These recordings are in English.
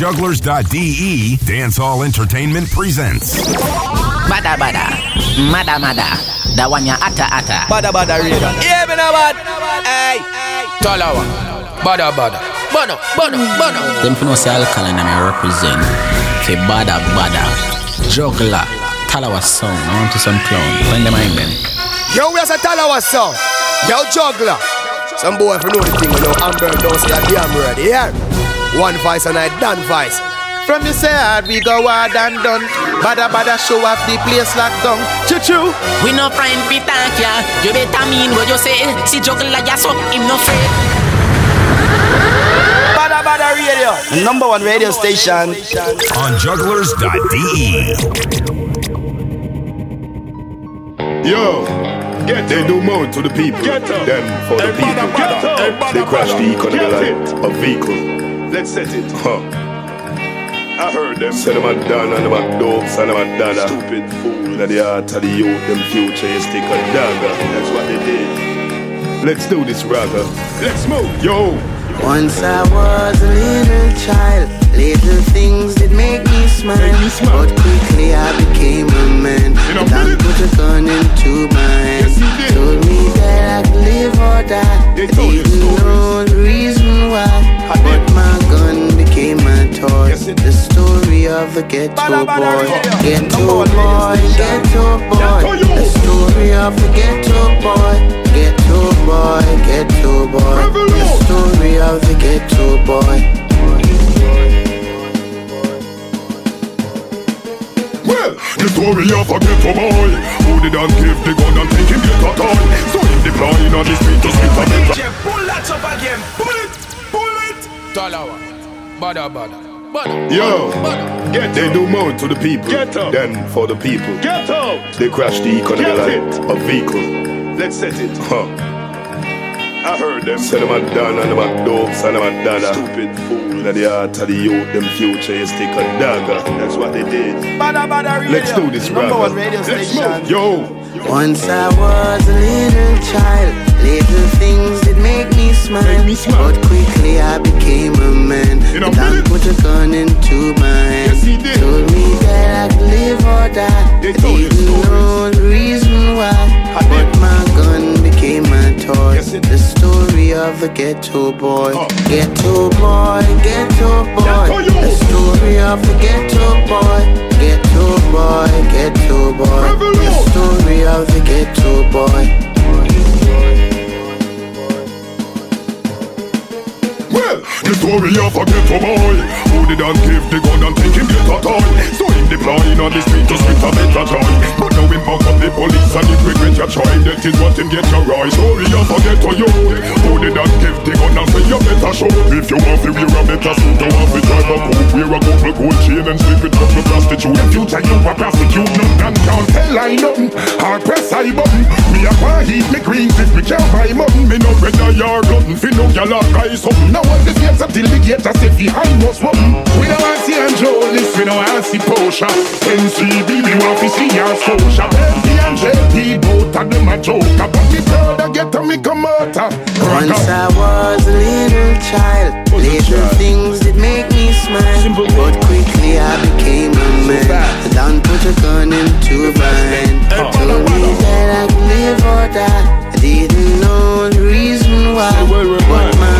jugglerz.de, Dancehall Entertainment presents. Badda badda, mada mada, da one ya ata ata. Badda badda radio. Yeah, me no bad. Hey, Talawah, bada bada, bono, bono, bono. Them fi know say alkaline and I represent. Fi bada bada, juggler, talawa song. I want to some clown. When them mind them. yo, we as a Talawah song. Yo, juggler. Some boy if you know the thing, you know, Amber don't say a damn ready. Yeah. One vice and I done vice. From you say hard, we go hard and done. Badda badda show off the place locked down. Choo choo. We no friend fi thank ya. You better mean what you say. See juggler ya so him no afraid. Badda badda radio. Number one radio station. On jugglerz.de. Yo, get they do more to the people Get than for the Hey, people. bada, get up. Hey, They crash the economy Get like it. a vehicle. Let's set it. Huh. I heard them. Say them a done and them a dogs and them a dada. Stupid fool. In the heart of the youth, them future is stick a dagger. That's what they did. Let's do this ragga. Let's move. Yo, Once I was a little child, little things did make me smile. Make me smile. But quickly I became a man. And I put a gun into my hand. Yes. Told me that I could live or die. They I didn't know the reason why. I did. But my gun became my toy. Yes, the story of the ghetto Bada, bada, boy. Ghetto Number one radio boy, ghetto Ghetto boy. The story of the ghetto boy. Ghetto boy, ghetto boy. The story of the ghetto boy. well, the story of a ghetto boy who did not give the gun and take him get a toy. So him deploying on the street to spit a bit. Yeah, pull that up again. Pull it. Pull it. Talawah, bada bada, bono, Yo, bono. get they do more to the people Get up. than for the people. Get out. They crash the economy Get like a vehicle. Let's set it. Huh. I heard them. Say them a done and them a dogs and them a dada. Stupid fool. In the heart of the youth, them future is stick a dagger. That's what they did. Badda badda radio. Let's do this, Number brother. one radio Let's station. move. Yo, Once I was a little child, little things did make me smile. Make me smile. But quickly I became a man. In a And I put a gun into the ghetto boy. Oh. Uh. Ghetto boy, ghetto boy. The story of the ghetto boy. Ghetto boy, ghetto boy. The story of the ghetto boy. well, the story of a ghetto boy who did not give the gun and take him get a toy. So deploying on the street to spit a better joy. But now him buck up the police and him regret your choice. That is what him get your right. Story of a ghetto youth who did not give the gun and say you better show. If you want to wear a better suit, you want to drive a coupe, wear a couple gold chain and it up to prostitute. In future you a prostitute, none and can't tell I nothing. Hard press I button. Me a want heat me greens if me can't buy mutton. Me no or yard glutton. Fi no gyal a guy something. Now what the gates up till the gate as if behind us something. We don't want to see Angelis, we don't want to see NCB, we want to see our Scotia. The and JP, both of them a joke. But me proud I get to me. Once I was a little child, little things did make me smile. But quickly I became a man. And I put a gun into hand. Told me that I could live or die. I didn't know the reason why. But my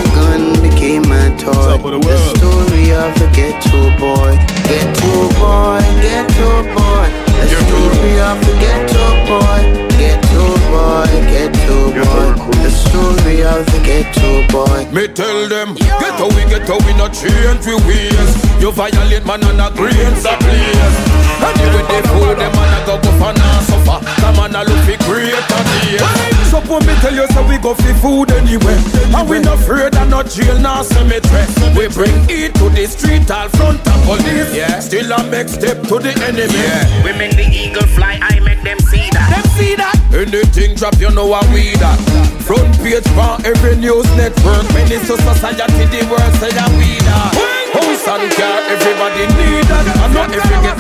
toy. Top of the The story of the ghetto boy. Ghetto boy, ghetto boy. The story of the ghetto boy. Ghetto boy, ghetto boy. The story of the ghetto boy. Me tell them, get how we get how we not change we ways. You violate man and a grains a place. Anyway they fool them and a go go for now suffer. Come on a look fi greater days. So when me tell you so we go fi food anyway. And we not afraid of no jail nor cemetery. We bring it to the street all front of police. Yeah. Still a make step to the enemy. Yeah. We make the eagle fly, I make them see that. Them see that? Anything drop, you know how we that. Front page for every news network. Minister society, the world say that we that. House and car, everybody need that. And not every get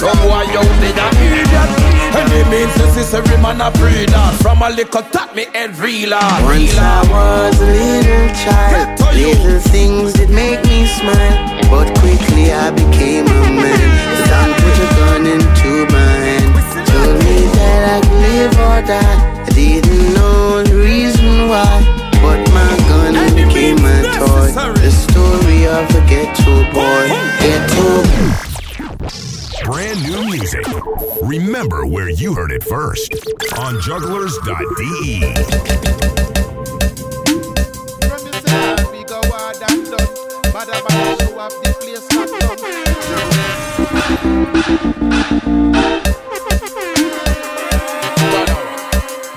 up there that need that. Any means necessary man a breed that. From a little tap me real hard. Once I was a little child, you. little things did make me smile. But quickly I became a man. So don't put gun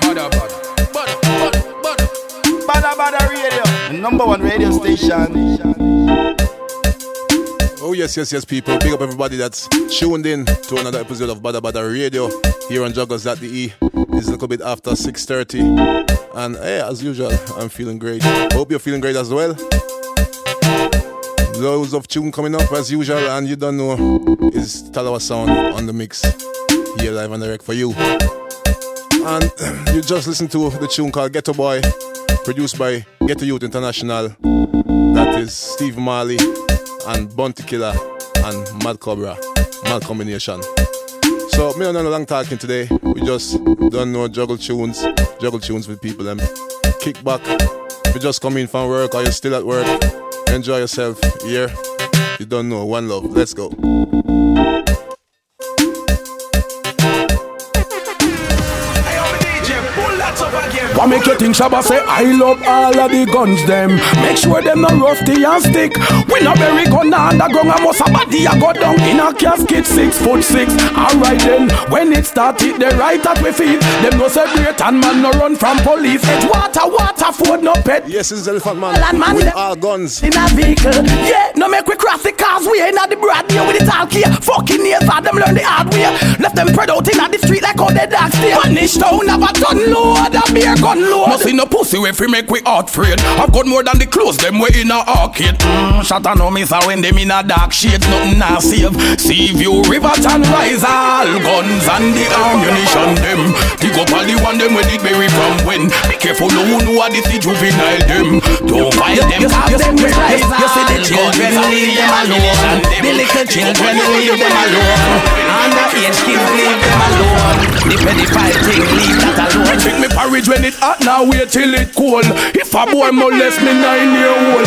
bada, bada. Badda badda radio, the number one radio station. Yes, yes, yes, people. Big up everybody that's tuned in to another episode of Badda Badda Radio here on Jugglerz.de. It's a little bit after 6.30. And hey, as usual, I'm feeling great. Hope you're feeling great as well. Loads of tune coming up as usual, and you don't know is Talawah Sound on the mix here live on the for you. And you just listen to the tune called Ghetto Boy, produced by Ghetto Youth International. That is Steve Marley and Bounty Killer and Mad Cobra. Mad combination. So me and no long talking today. We just don't know juggle tunes, juggle tunes with people. Them kick back. If you just come in from work or you're still at work, enjoy yourself. Here, you don't know. One love. Let's go. What make you think Shabba say I love all of the guns them? Make sure them not rusty and stick. We not bury gun underground and most a body a go down in a casket six foot six. Alright then, when it started the right at we feet, them no separate and man no run from police. It's water, water, food no pet. Yes, it's Elephant Man Land man with all guns. In a vehicle, yeah, no make we cross the cars we ain't at the broad here with the talk here. Fucking years for them learn the hard way. Left them spread out in the street like how they dark stay. Punish town have a ton load, a beer gun load. No see no pussy way fi make we heart afraid. I've got more than the clothes them way in a arcade. Mm, shut no miss a when them in a dark shades, nothing na save. Sea view, river and rise, all guns and the ammunition them. Dig up all the one them where it bury from when. Be careful, no one know what this is juvenile them. Don't fight them, cause them will rise. You see the children, leave them alone. The little children, leave them alone. Underage kids, leave them alone. The Porridge when it hot, now wait till it cold. If a boy molest me nine year old,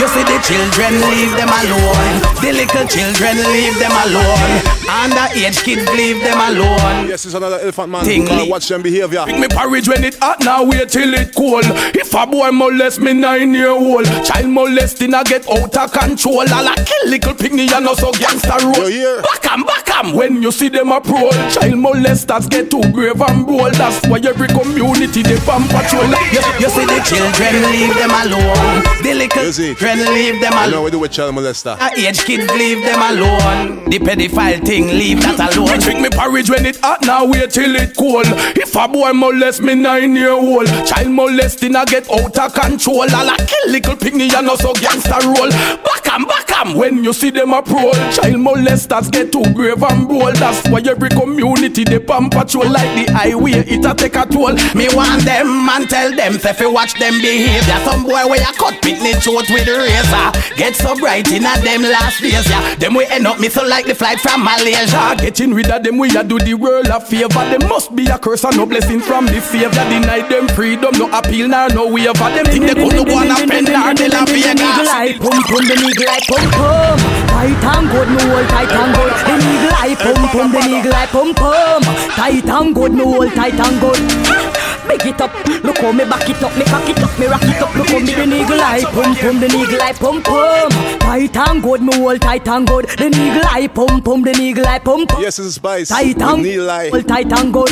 you see the children, leave them alone. The little children, leave them alone. Underage kids, leave them alone. Yes, it's another Elephant Man li- Watch Them Behavior. Drink me porridge when it hot, now wait till it cold. If a boy molest me nine year old, child molesting I get out of control. I'll kill little pygmy and also gangster hear? Back 'em, back 'em when you see them approach. Child molesters get too brave and bold. That's why every community they on patrol. You, you see the children, leave them alone. The little You children, leave them You alone. know we do with child molester. Uh, Age kids, leave them alone. The pedophile thing, leave that alone. Drink me porridge when it hot, now wait till it cold. If a boy molest me nine year old, child molesting I get out of control. I'll kill little pygmy and also gangster roll. Back 'em, back 'em when you see them approach. Child molesters get too brave and bold. That's why every community they on patrol like the highway. It a take a toll. Me want them and tell them say fi watch them behavior. Some boy where you cut picnic throat with a razor. Get so bright in a them last days, yeah. Them we end up so like the flight from Malaysia. Ah, getting rid of them we a do the world a favor. Them must be a curse and no blessing from the savior. Deny them freedom, no appeal nor no waiver. Them think they could go on a pen or the La Vegas. pum pum, the eagle eye pum pum. Tight and good, me hold tight and good. The eagle eye pum pum, the eagle eye pum pum. Tight and good, me hold tight and good. Big it up, look how me back it up, me cock it up, me rock it up. Look how me the eagle eye pum pum, the eagle eye pum pum. Tight and good, me hold tight and good. The eagle eye pum pum, the eagle eye pum pum. Yes, it's Spice. Tight and Lai. Well, tight and good.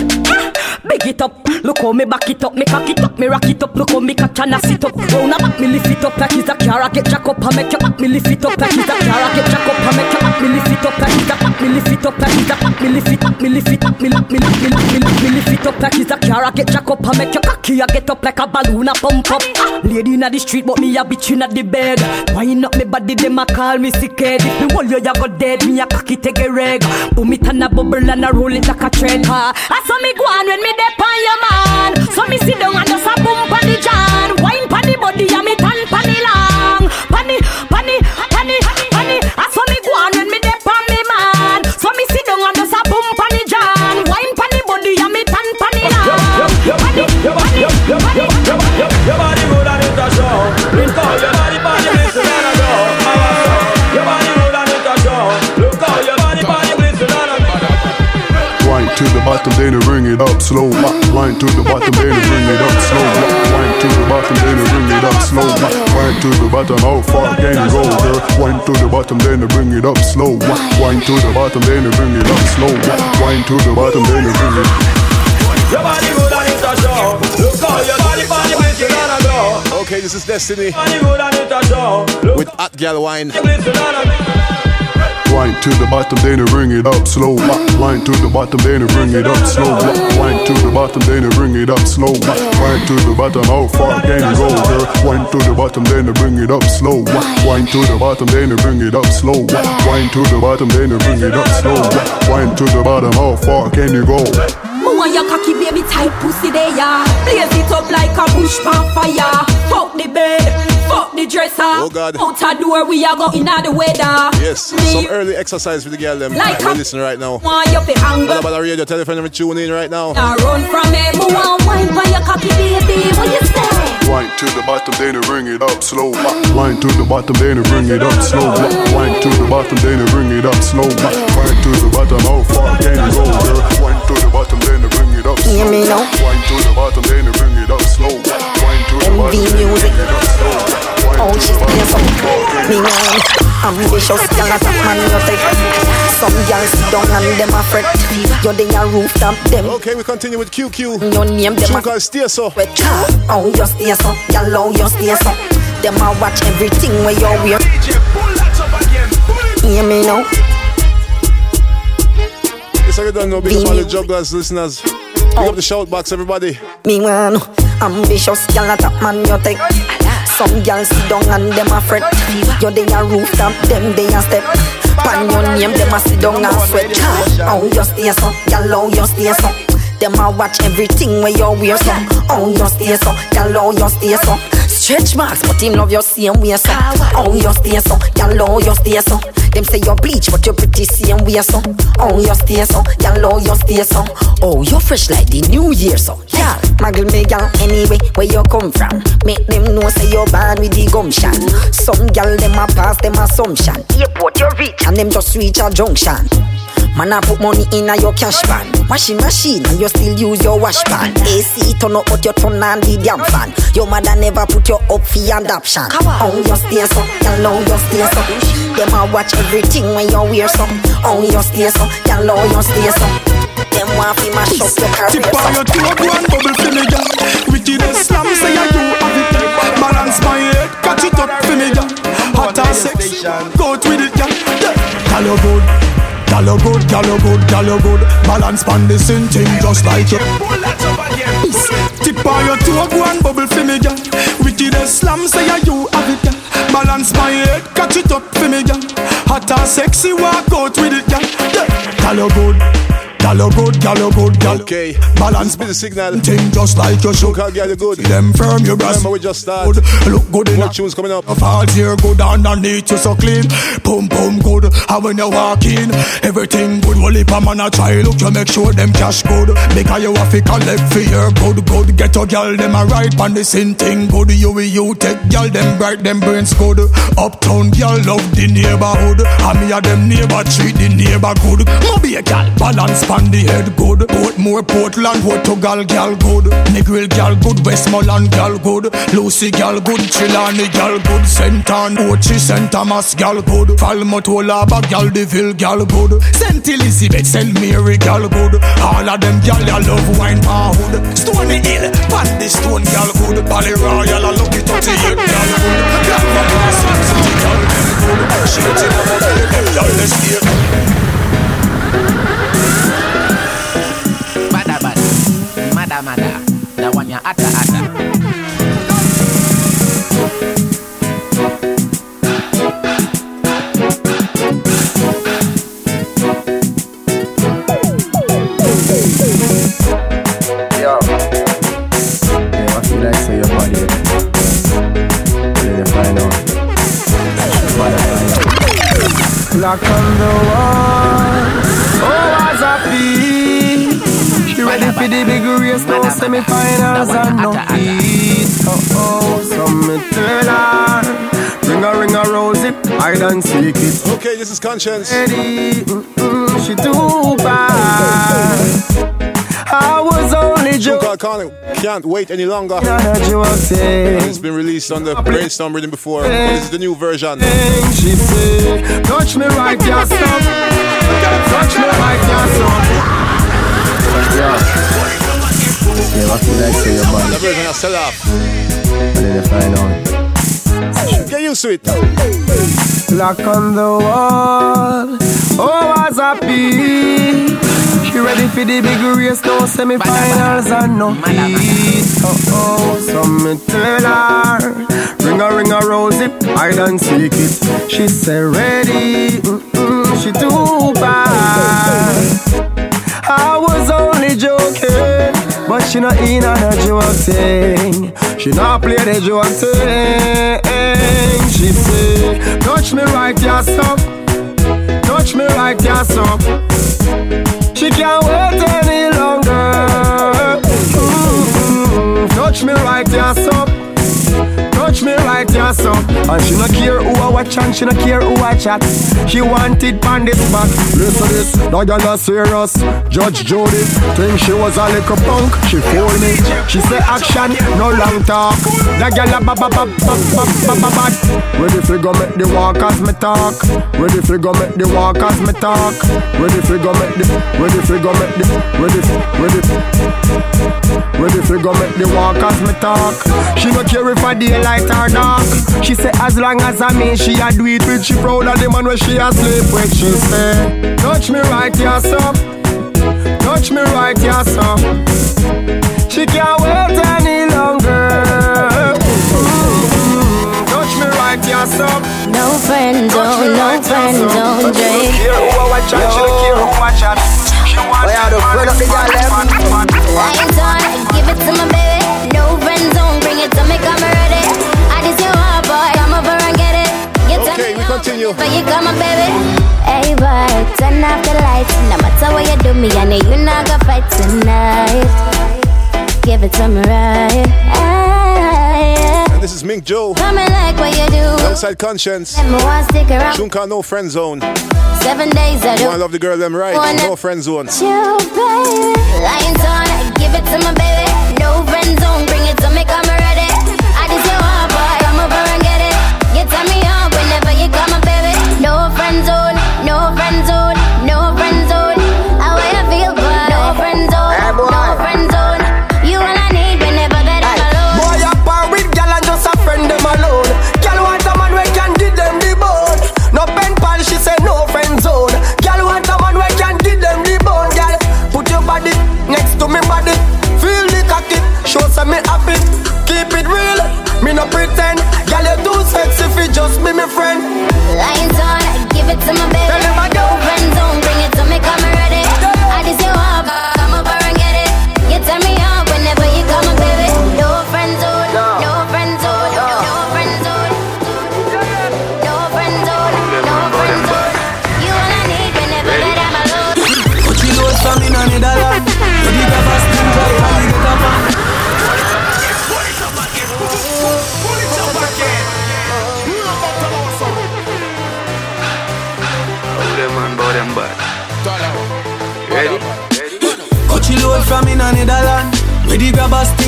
Big it up, look how me back it up, me cock it up, me rock it up, look how me catch and I sit up. Round back, me lift it up like it's a car, get jack up, I make your back, me lift it up like it's a car, get jack up, I make your back, me lift it up like it's a back, me lift it up like it's a back, me lift it up, me lift it up, me lock, me lock, me lock, me lock, me lift it up like it's a car, get jack up, I make your cocky, I get up like a balloon, I pump up. Lady inna the street, but me a bitch inna the bed. Wind up me body, them a call me sick head. If me hold you, you go dead. Me a cocky take a reg. Boom it and a bubble and a roll it like a tread. Ha. I saw me go on when me dep on your man. So me sit down and just a boom pon the jam. Wine pon the body and me tan Wine to the bottom, then you bring it up slow. Wine to the bottom, then you bring it up slow. Wine to the bottom, how far can you go, girl? Wine to the bottom, then you bring it up slow. Wine to the bottom, then you bring it up slow. Wine to the bottom, then you bring it. Your body good and it's a show. Look how your body, body, glisten and a glow. Okay, this is Destiny Body good and it's a show. Look with Hot Gal Wine. Wine to the bottom, then bring it up slow. Wine to the bottom, then bring it up slow. Wine to the bottom, then bring it up slow. Wine to the bottom, how far can you go, girl? Wine to the bottom, then bring it up slow. Wine to the bottom, then bring it up slow. Wine to the bottom, then bring it up slow. Wine to the bottom, how far can you go? Want your cocky baby tight pussy there, yeah. Blaze it up like a bush fire. Fuck the bed, fuck the dresser. Oh, God. Out a door, we are going out the weather. Yes, Me some early exercise with the girl them. Like We're a- listening right now. want you fi What angle. about the radio? Telephone number tune in right now. Now run from me. Me want wine for your cocky baby. What you say? Wine to the bottom, then you bring it up slow. Wine to the bottom, then you bring it up slow. Wine to the bottom, then you bring it up slow. Wine to the bottom, how far can you go, girl? Wine to the bottom, then you bring it up slow. Hear me now. Wine to the bottom, then you bring it up slow. Wine to the MV bottom, then you music. bring it up slow. Wine Oh, to she's the playing bottom, some how far can Me you go? man Ambitious girl a top man you take Some girls sit down and them a fret You dey a rooftop them Okay, we continue with QQ. Your name them Tune a called Stay So. sweat Oh you stay so Girl oh you stay so Them a watch everything where you wear Hear me now Yes, I don't know. Big up all the music. jugglers, listeners. Big oh. up the shout box, everybody. Me man Ambitious girl a top man you take. Some girls sit down and them a fret. You dey a rooftop them they a step. Pan your name them a sit down and sweat. Oh you stay so? Girl oh you stay so? Them a watch everything where you wear so. Oh you stay so? Girl oh you stay so Stretch marks but him love your same way so Oh your stay so Girl oh you stay so Them say you're bleach but you're pretty same way so Oh your stay so Girl oh you stay so Oh you're fresh like the new year so Yeah. Muggle me girl anyway where you come from. Make them know say you're born with the gumption. Some girl them a pass them assumption. Airport you reach and them just reach a junction Man, I put money in a your cash pan. Washing machine, and you still use your wash pan. AC turn up, but you turn on the damn fan. Your mother never put you up for adoption. Oh, you stay so, you know you stay so. Them a watch everything when you wear so. Oh, you stay so, you know you stay so. Them want fi mash up your career Tip on your so. toe, go and bubble for me, girl. Wickedest slam, say I do have it. Balance my head, catch it up for me, girl. Hot as sex, go with it, girl. Girl, you good. Girl, you good, girl, you good, girl, you good. Balance pan the same thing, just like you. Tip on your toe, go and bubble for me, girl. Wickedest slam, say you have it, girl. Balance my head, catch it up for me, girl. Hot and sexy, walk out with it, girl. Girl, you good. Girl, you good, girl, you good, girl. Okay. Balance is the signal. Thing just like your shoe. Call girl, you good. Them firm, your breast. Remember, we just start. Good. Look good in More a tunes coming up. Falls here good underneath you so clean Boom boom good And when you walk in Everything good Well if a man a try look you make sure them cash good Because you have to collect for your good good Get a girl them a right on the same thing good You will you take girl them bright them brains good Uptown girl love the neighborhood And me a them neighbor treat the neighbor good Moby a girl balance pan the head good. Portmore Portland Portugal girl good. Negril girl good Westmoreland girl good. Lucy girl good Chilani girl good. St. Ann Ochi St. Thomas girl good. Falmouth girl Deville girl good. St. Elizabeth St. Mary girl good. All of them girl ya love wine pound Stony Hill Pandy Stone girl good. Bally Royal I look it up to you girl good. Black Valley Sim City them good a bottle them girl let's hear Bada bada. Lock on the wall. The big race? No semi-finals and no heat. Oh, oh, some me tell her. Ring a ring a rose it, I don't seek it. Okay, this is Konshens. Ready, mm-mm, she too bad. called Can't, Can't Wait Any Longer. It's been released on the Brainstorm rhythm before, but this is the new version. She say, touch me right, yeah, stop. Touch me right, yeah, stop. Yeah, feel like say your body. Version of Sell Off. And then out. Get used to it. Black on the wall. Oh, was happy. She ready for the big race, no semi-finals and no heat. Oh, oh, so me tell her, ring a ring a rosy, hide and seek it. She say ready, mm-mm, she too bad. She not in on a joke thing. She not play the joke thing. She say, touch me right, stop. Touch me right, yeah, stop. She can't wait any longer. Mm-hmm. Touch me right, yeah, stop. Touch me right, yeah, so And she no care who I watch and she no care who I chat. She wanted pan this back. Listen this, that girl not serious. Judge Jody, think she was a little punk. She fool me, she say action, no long talk. That girl a ba ba ba ba ba ba ba ba. Ready fi go make the walk as me talk. Ready fi go make the walk as me talk. Ready fi go make the, ready fi go make the Ready, ready. Ready fi go make the walk as me talk. She no care if I daylight or dark She say as long as I mean she a do it with She proud of the man where she a sleep with She say. Touch me right yes up Touch me right yes up She can't wait any longer. Touch me right yes up No friend zone, no friend zone, Drake. Care who I watch and she no care who I chat She want Why are the friend of the girl them? Lights on, give it to my Okay, me we continue. but you got my baby. Hey boy, turn off the lights. No matter what you do, me I know you not gonna fight tonight. Give it to me right. And this is Mink Joe. Coming like what you do. Outside Konshens. Let me want stick around. Shunka No Friend Zone. Seven days I You wanna love the girl them right? Wanna- No Friend Zone. you, baby. Lions on, give it to my baby. No friend zone, bring it to me,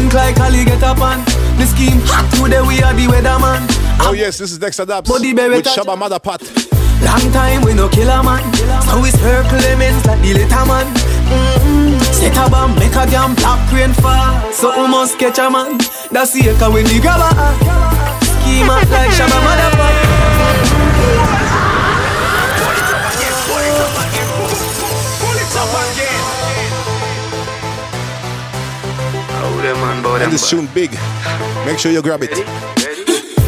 think like Ali get up on. The scheme hot today we are the weatherman. Oh yes, this is Dexta Daps Body baby with. Shabba Madda Pot. Long time we no kill a man. So we circle lemons like the little man. Mm-hmm. Set a bomb, make a damn black rain fall. So we must catch a man. That's the echo when the grabber Scheme out like Shabba Motherfucker And this tune big. Make sure you grab it.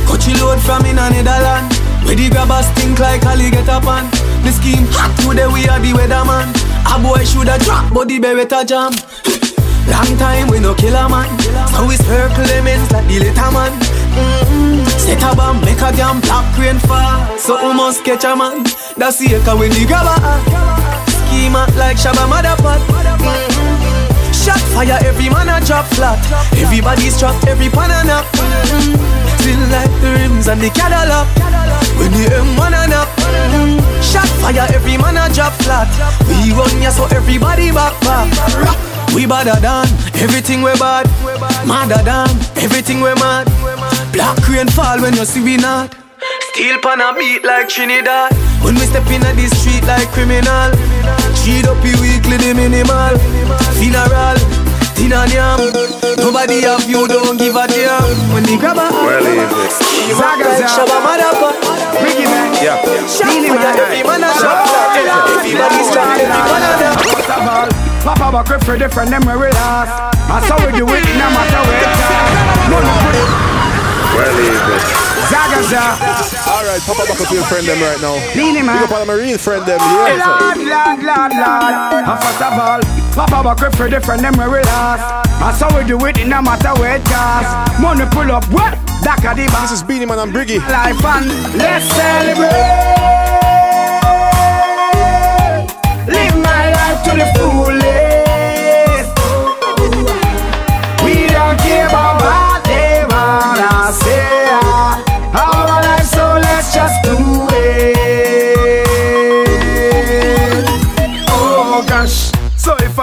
Cut you load from in a Netherland Where the grabbers think like Ali get up on The scheme hot today we are the weatherman. A boy shoulda drop but the beretta jam. Long time we no kill a man. So we circle lemons like the little man. Mm-hmm. Set a bomb make a damn black rain fall. So we must catch a man. That's the echo when the grabber. Scheme out like Shabba Motherfucker. Shot fire, every man a drop flat. Everybody's trapped, every pan a nap. Still like the rims and the Cadillac. When the M1 a nap. Shot fire, every man a drop flat. We run ya so everybody back back. We badder than everything we bad. Madder than everything we mad. Black rain fall when you see we not. Steel pan a beat like Trinidad. When we step in the street like criminal. Cheat up weekly the minimal. Funeral. Tin yam. Nobody have you, don't give a damn. When they grab a Well, easy. Zaga, Shabba, motherfucker. Ricky man. Yeah. Beenie man. Every man a shot. Everybody's trying. Every man a dance. First of all, Papa back with for different them we last. I saw we do it, no matter where it's at. Money put it, Well, easy. Zaga Zaga. Alright, Papa back up to your friend them right now. Beenie man. Big up all my real friend them, yeah. Lord, Lord, Lord, Lord. And first of all, Papa back with for different them where we last. I saw we do it, no matter where it costs. Money pull up, what? Back at the back. This is Beenie Man and Briggy. Life and let's celebrate. Live my life to the fullest.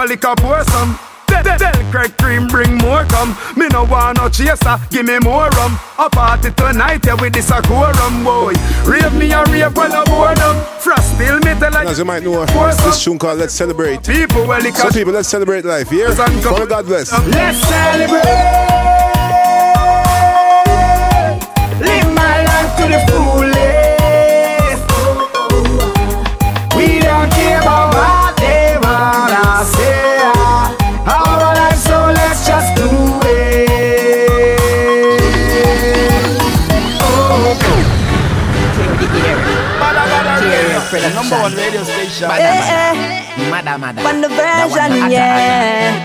So I lick up pour some. Del Craig cream bring more come Me no want no chaser, give me more rum A party tonight, yeah, with this a quorum, boy Rave me a rave when I boredom Frost still me tell As you might know, some. this tune called Let's Celebrate. People well lick So people, let's celebrate life, yeah? Father God bless. Let's celebrate. Live my life to the fullest. Number one radio station. On eh, eh. the version, yeah.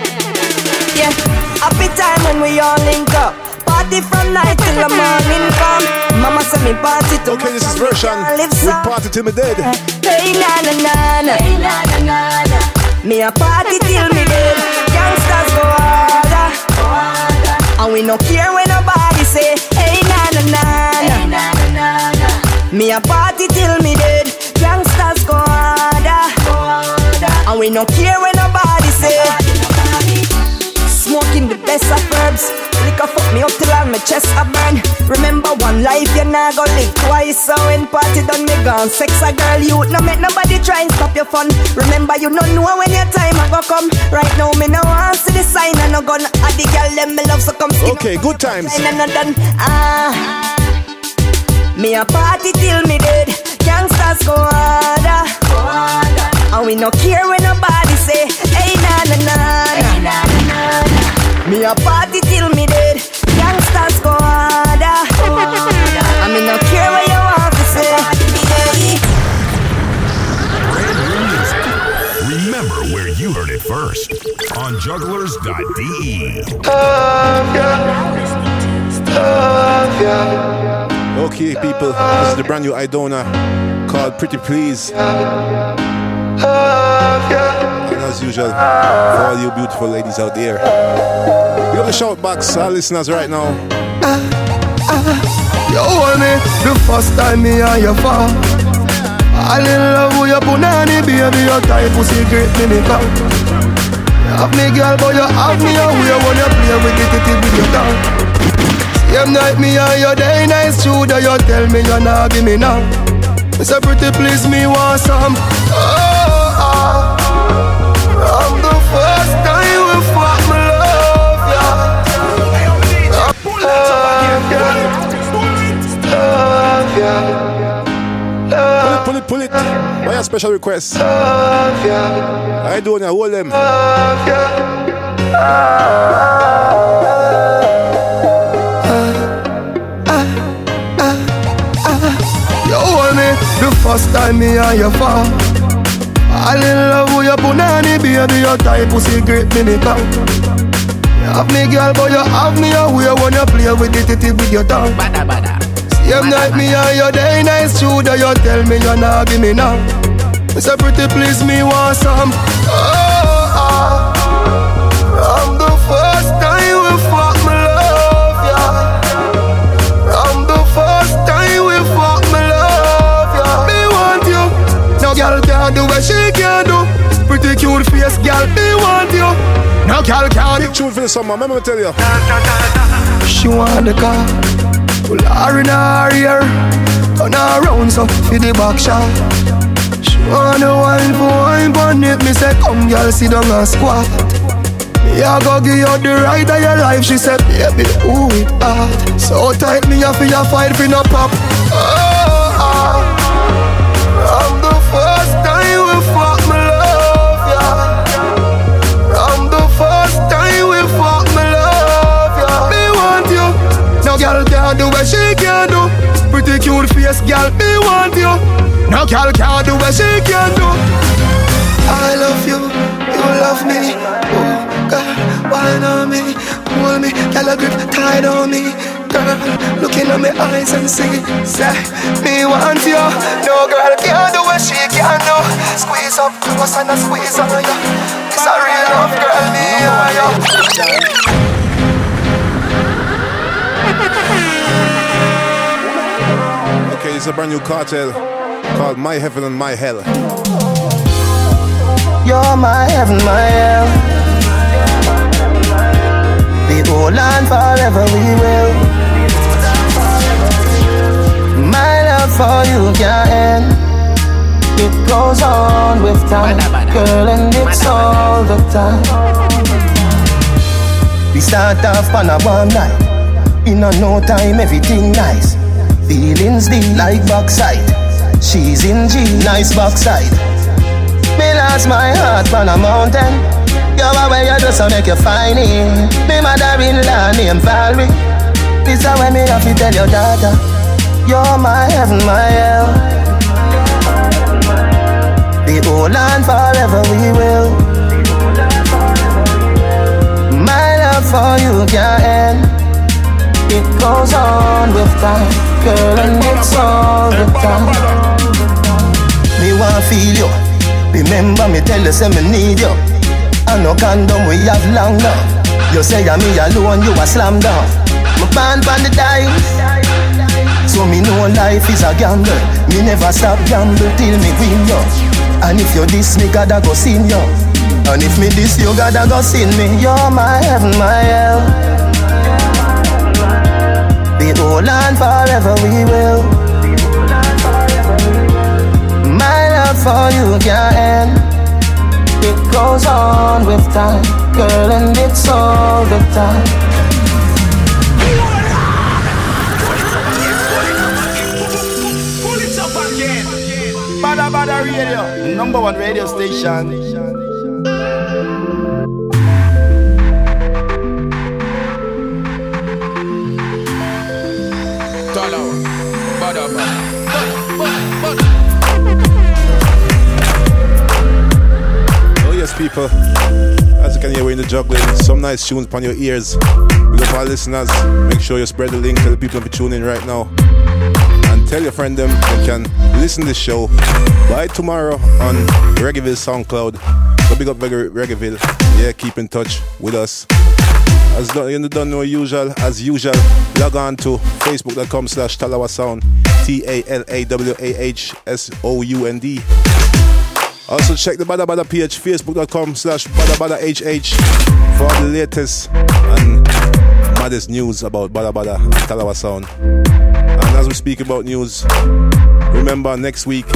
Yeah, happy time when we all link up. Party from night till the morning come. Mama say me party to Okay, this is version. live We party till me dead. Hey na na na na. Hey na na na na. Me a party till me dead. Gangsters go harder. And we no care when nobody say. Hey na na na na. Hey na na na na. Me a party till me And we no care when nobody say. Smoking the best of herbs. Liquor fuck me up till all my chest a burn. Remember one life you not go live twice. So when party done me gone, sex a girl you no make nobody try and stop your fun. Remember you no know when your time a go come. Right now me no want see the sign and no gun. A the girl them me love so come skin Okay, good times. and no done. Ah, me a party till me dead. Gangsters go harder. And we no care when nobody say, hey na na na na. Me a party till me dead. Gangsters go harder. And me no care what you want to say. Hey. Brand new music. Remember where you heard it first on jugglerz.de. Okay, people, this is the brand new Idonia called Pretty Please. And as usual, for all you beautiful ladies out there, we got the shout box, our listeners right now. You hold me the first time me and you fall. In love with your punani, baby, your tight pussy great me me come. You have me girl, but you have me away when you play with it, it with your tongue. Same night me and you day nice that you tell me you're not give me now. It's a pretty please me want some. Oh, ah. oh. From the first time we fuck me love ya. Love ya. Love ya. Love Pull it, pull it, pull it. Why a special request? Love ya. I don't know, hold them. Love ya. You ah. First time me and you fall. I in love with your punani, baby, your tight pussy great me me come. You have me girl, but you have me away when you play with it, it with your tongue. Bada bada. Same night me and your day nice that you tell me you're not give me now. It's a pretty please me want some. Oh. No girl can Big tune for the summer, remember me tell you. She want the car. Pull her in her ear Turn her around so for the back shot. She want the wine for wine But it me say come girl sit down and squat. Yeah, go give you the right of your life She said, baby, ooh, it hard So tight me off for your fight for no pop. oh. Can't do what she can do Pretty cute face, girl, me want you No girl can't do what she can do I love you, you love me oh. Girl, wine on me, hold me, girl a grip tight on me. Girl, looking in my eyes and see, say, me want you. No girl can do what she can do. Squeeze up close and I squeeze on you. It's a real love, girl, me and you. It's a brand new cartel called My Heaven and My Hell. You're my heaven, my hell. We hold on forever, we will. My love for you can't end. It goes on with time, girl, and it's all the time. We start off on a one night. In a no time, everything nice. Feelings deep like backside. She's in G, nice backside. Me lost my heart on a mountain. You're away, you just to make you find it. Me mother-in-law named Valerie. This is when me have to tell your daughter. You're my heaven, my hell. We hold on forever, we will. My love for you can't end. It goes on with time, girl, and it's all the time. Me want feel you. Remember me tell you say me need you. I no condom we have long now. You say I'm me alone, you a slam down. Me band on the dice. So me know life is a gamble. Me never stop gamble till me win you. And if you diss me, gotta go sin you. And if me diss you, gotta go sin me. You're my heaven, my hell. Forever, we will. My love for you can't end. It goes on with time, girl, and it's all the time. Badda Badda Radio, number one radio station. Oh yes, people. As you can hear, we're in the juggling. Some nice tunes upon your ears. We got our listeners. Make sure you spread the link. Tell the people to tune in right now. And tell your friend them they can listen to this show by tomorrow on Reggaeville SoundCloud. So big up Reg- Reggaeville. Yeah, keep in touch with us. As do- you don't know usual, as usual, log on to facebook.com slash Talawah Sound. T-A-L-A-W-A-H-S-O-U-N-D. Also check the Badda Badda page, facebook.com slash Badda Badda HH for all the latest and maddest news about Badda Badda and Talawah Sound. And as we speak about news, remember next week,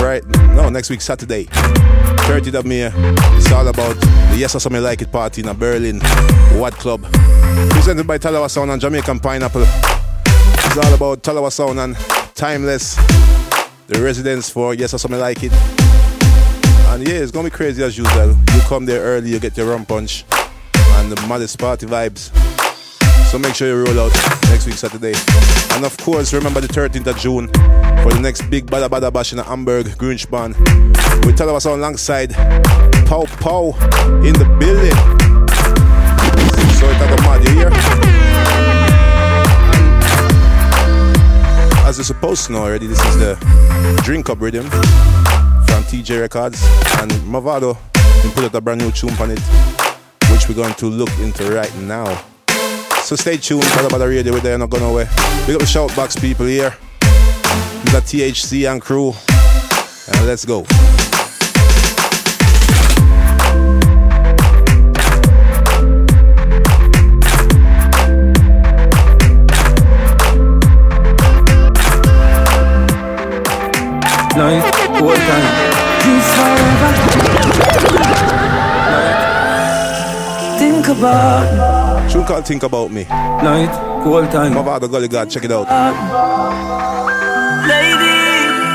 right? No, next week, Saturday, 30th of May, it's all about the Yes or Something Like It party in Berlin What Club. Presented by Talawah Sound and Jamaican Pineapple. It's all about Talawah Sound and Timeless, the residents for Yes or Something Like It. And yeah, it's gonna be crazy as usual. You come there early, you get your rum punch and the maddest party vibes. So make sure you roll out next week Saturday. And of course, remember the 13th of June for the next big Badda Badda Bash in Hamburg, Grünspan. We tell us alongside Pow Pow in the building. So it's like a mad, you hear? As you're supposed to know already, this is the Drink Up Rhythm from TJ Records and Mavado he put out a brand new tune on it which we're going to look into right now so stay tuned for about the radio with there, not going away. We got the shout box people here. We got THC and crew. And let's go. Night, all time. Forever. Think about Tune called Think About Me. Night, whole time. Mavado Gully God, check it out. Lady.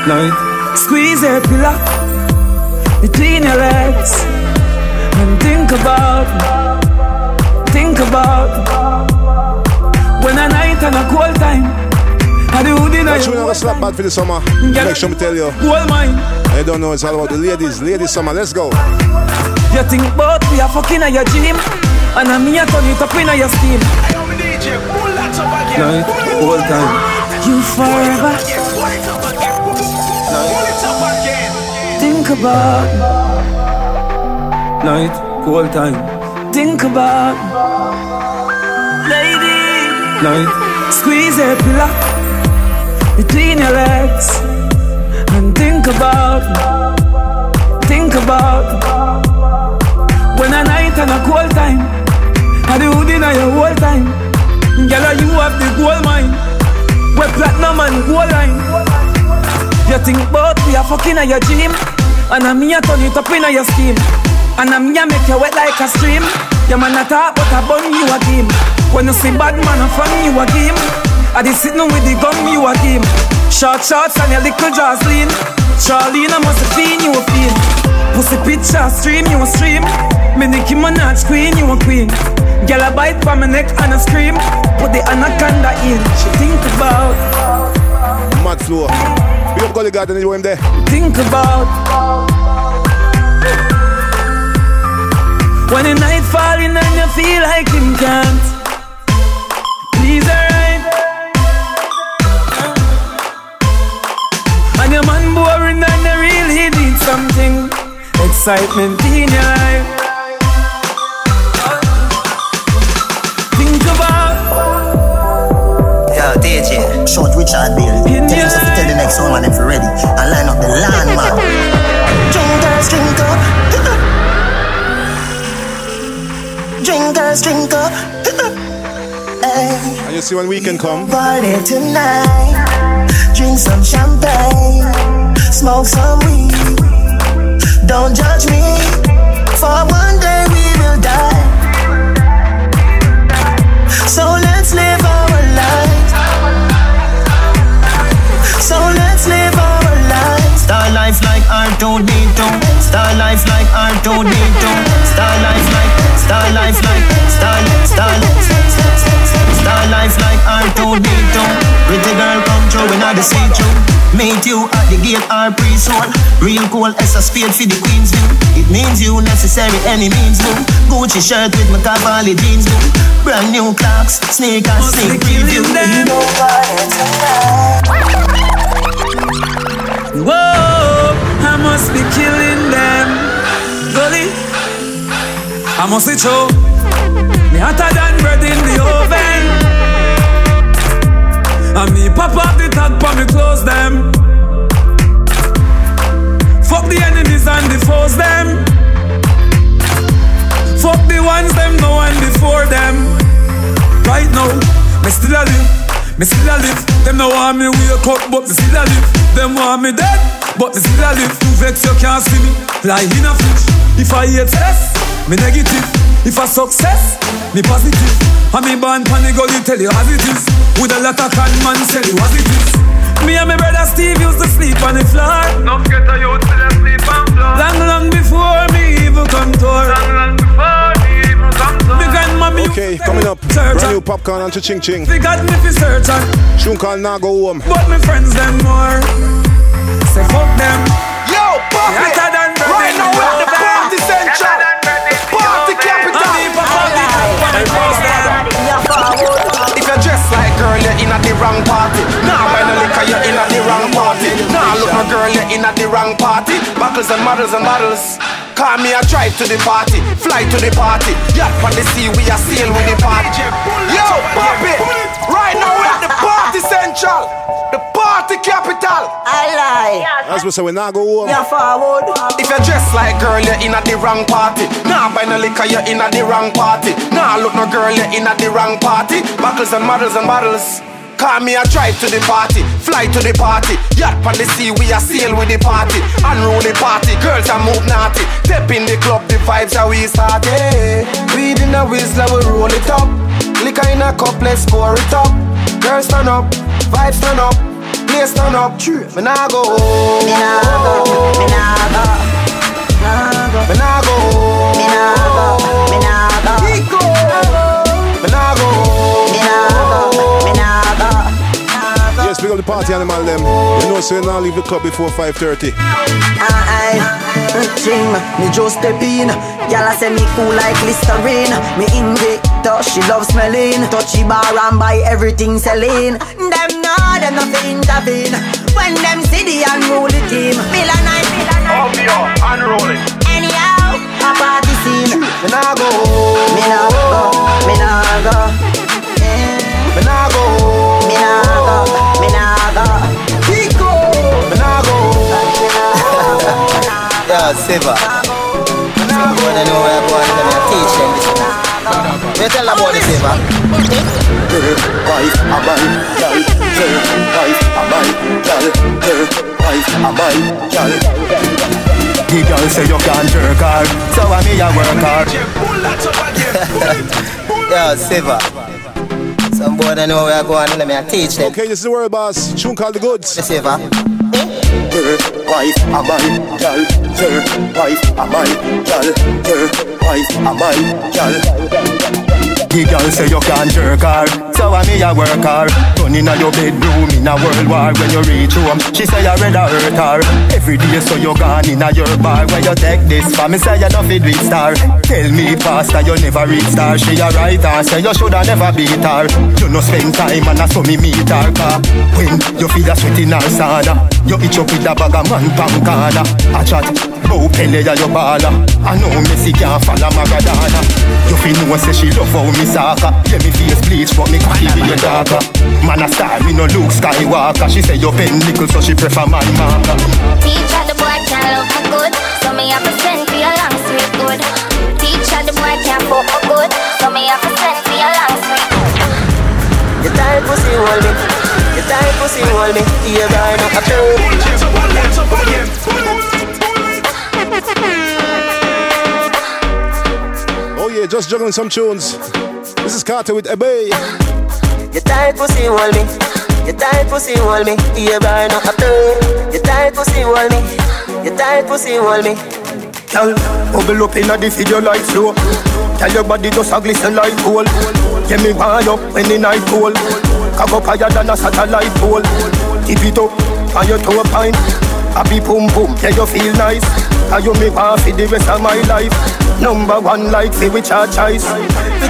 Night. Squeeze her pillow between your legs and think about, think about when a night and a cold time. I do the night. Watch me never slap bad for the summer. Yeah. Make sure me tell you. Cold mind. I don't know, it's all about the ladies. Ladies summer, let's go. You think about we are fucking at your gym and I'm here to turn it up in your steam. Night, all time. You Pull that up again. You forever. Think about night, cold time. Think about lady. Night, squeeze a pillow between your legs and think about, think about when a night and a cold time. I do dinner your whole time. Girl, you have the gold mine. Where platinum and gold line. You think about we are fucking at your gym. And I'm here turn it up in your steam And I'm here make you wet like a stream. Your man a talk but I burn you a game When you see bad man I from you a game I did sitting with the gun you a game Short shots and your little jaws lean. Charlene I must seen you a fiend Pussy picture stream you a stream. Me Nicki Minaj queen you a queen Girl a bite from my neck and a scream. Put the anaconda in. She think about Mad flow. Big up Gully and you him there. think about When the night falling and you feel like him can't. Please alright. And your man boring and you really need something. Excitement in your life DJ, short Richard Bill. In Tell him to tell the next woman if you're ready. And line up the landman. Drinkers, drink up. Drinkers, drink up. Hey, And you see when weekend come. party tonight. Drink some champagne. You at the gate or pre-sold. Real cool as a spade for the queen's view. It means you necessary any means move. Gucci shirt with my Cavalli jeans do. Brand new clocks, sneakers, sneak preview. You know Whoa, I must be killing them. Gully, I must be true. Me hotter than bread in the oven. And me pop off the tag for me close them. The enemies and the them. Fuck the ones them no one before them. Right now, me still a live. Me still a live. Them no want me wake up, but me still a live. Them want me dead, but me still a live. You vex, you can't see me. Lie in a fridge. If I hate stress, me negative. If I success, me positive. And me born pan the gully, tell you as it is. With a lot of con man, tell you as it is. Me and my brother Steve used to sleep on the floor. No get a youth to sleep on floor. Long, long before me even come to her. Long, long before me even come to Me Okay, coming up. Church Brand new popcorn and ching ching. They got me for search and Tune called Now Go Home. But me friends them more Say fuck them Yo, pop it. Than bread Right now we're at the party central. Party capital. And people fuck the top and they post them If you dress like girl, you're in at the wrong party. You're in at the wrong party. Buckles and models and models. Call me a drive to the party, fly to the party. Yacht on the sea, we are sail with the party. Yo, pop it! Right now we're at the party central, the party capital. I lie. As we say, we now go home. Yeah, forward. If you dress like a girl, you're in at the wrong party. Nah, buy no liquor, you're in at the wrong party. Nah, look no girl, you're in at the wrong party. Buckles and models and bottles. Call me a drive to the party, fly to the party. Yacht on the sea, we a sail with the party. Unruly party, girls are move naughty. Step in the club, the vibes are we start. Hey, weed in a whistler, we roll it up. Liquor in a cup, let's pour it up. Girls stand up, vibes stand up, place stand up. Oh. Me nah go. Me nah go, me nah go. Me nah go party animal them. You know, so you now leave the club before 5.30. Aye, Jim, me just step in. Y'all say me cool like Listerine. Me invictor, she love smelling. Touchy bar and buy everything selling. Them know them nothing intervene. When them see the unruly team, Bill and I, Bill and I. Up here, unrolling. Anyhow, a party scene. Me nah go home. Me nah go, me nah go. Me nah go home. Me nah go, Yeah, Siva. You wanna know where I'm going? Let me teach them this. You tell them about the Siva. Wife, a buy, girl. Wife, a buy, girl. Wife, a girl. The girl say you can't jerk hard, so I me a work hard. Yeah, Siva. Some boy don't know where I'm going. Let me teach them. Okay, this is the world boss. Tune called the goods. The Siva. Wife, a buy, girl. Wife, a buy, girl. Wife, a buy, girl. The girl say you can't jerk her. So I me a work her. Turn inna your bedroom in a world war When you reach home. She say you rather hurt her. Every day so you gone inna your bar When you take this for me. Say you no fit with star. Tell me pastor you never reach star. She a right her Say you shoulda never beat her. You no spend time and I saw me meet her car When you feel a sweat in her sauna You itch up with a bag of man pan A chat Bow Pele ya your baller. I know Messi can't follow Maradona. You feel know say she love how me soccer Yeah me face bleach but me cocky be a darker. Man a star me no Luke Skywalker. She say you pen nickel so she prefer man marker. Teacher, the boy can't love me good, so me have to send for your long sweet good. Teacher, the boy can't fuck me good, so me have to send for your long sweet You tight pussy hold me. You tight pussy hold me. Yeah boy no a Oh yeah, just juggling some tunes. This is Carter with Ebay. You tight pussy hold me You tight pussy hold me Yeah boy no a You tight pussy hold me You tight pussy hold me Girl, bubble up inna the video like flow. Tell your body just a glisten like gold. Get me wind up when the night cold. Cock up higher than a satellite pole. Tip it up on your toe pine. Happy boom boom, yeah you feel nice. Cause you me want for the rest of my life. Number one like say which our choice.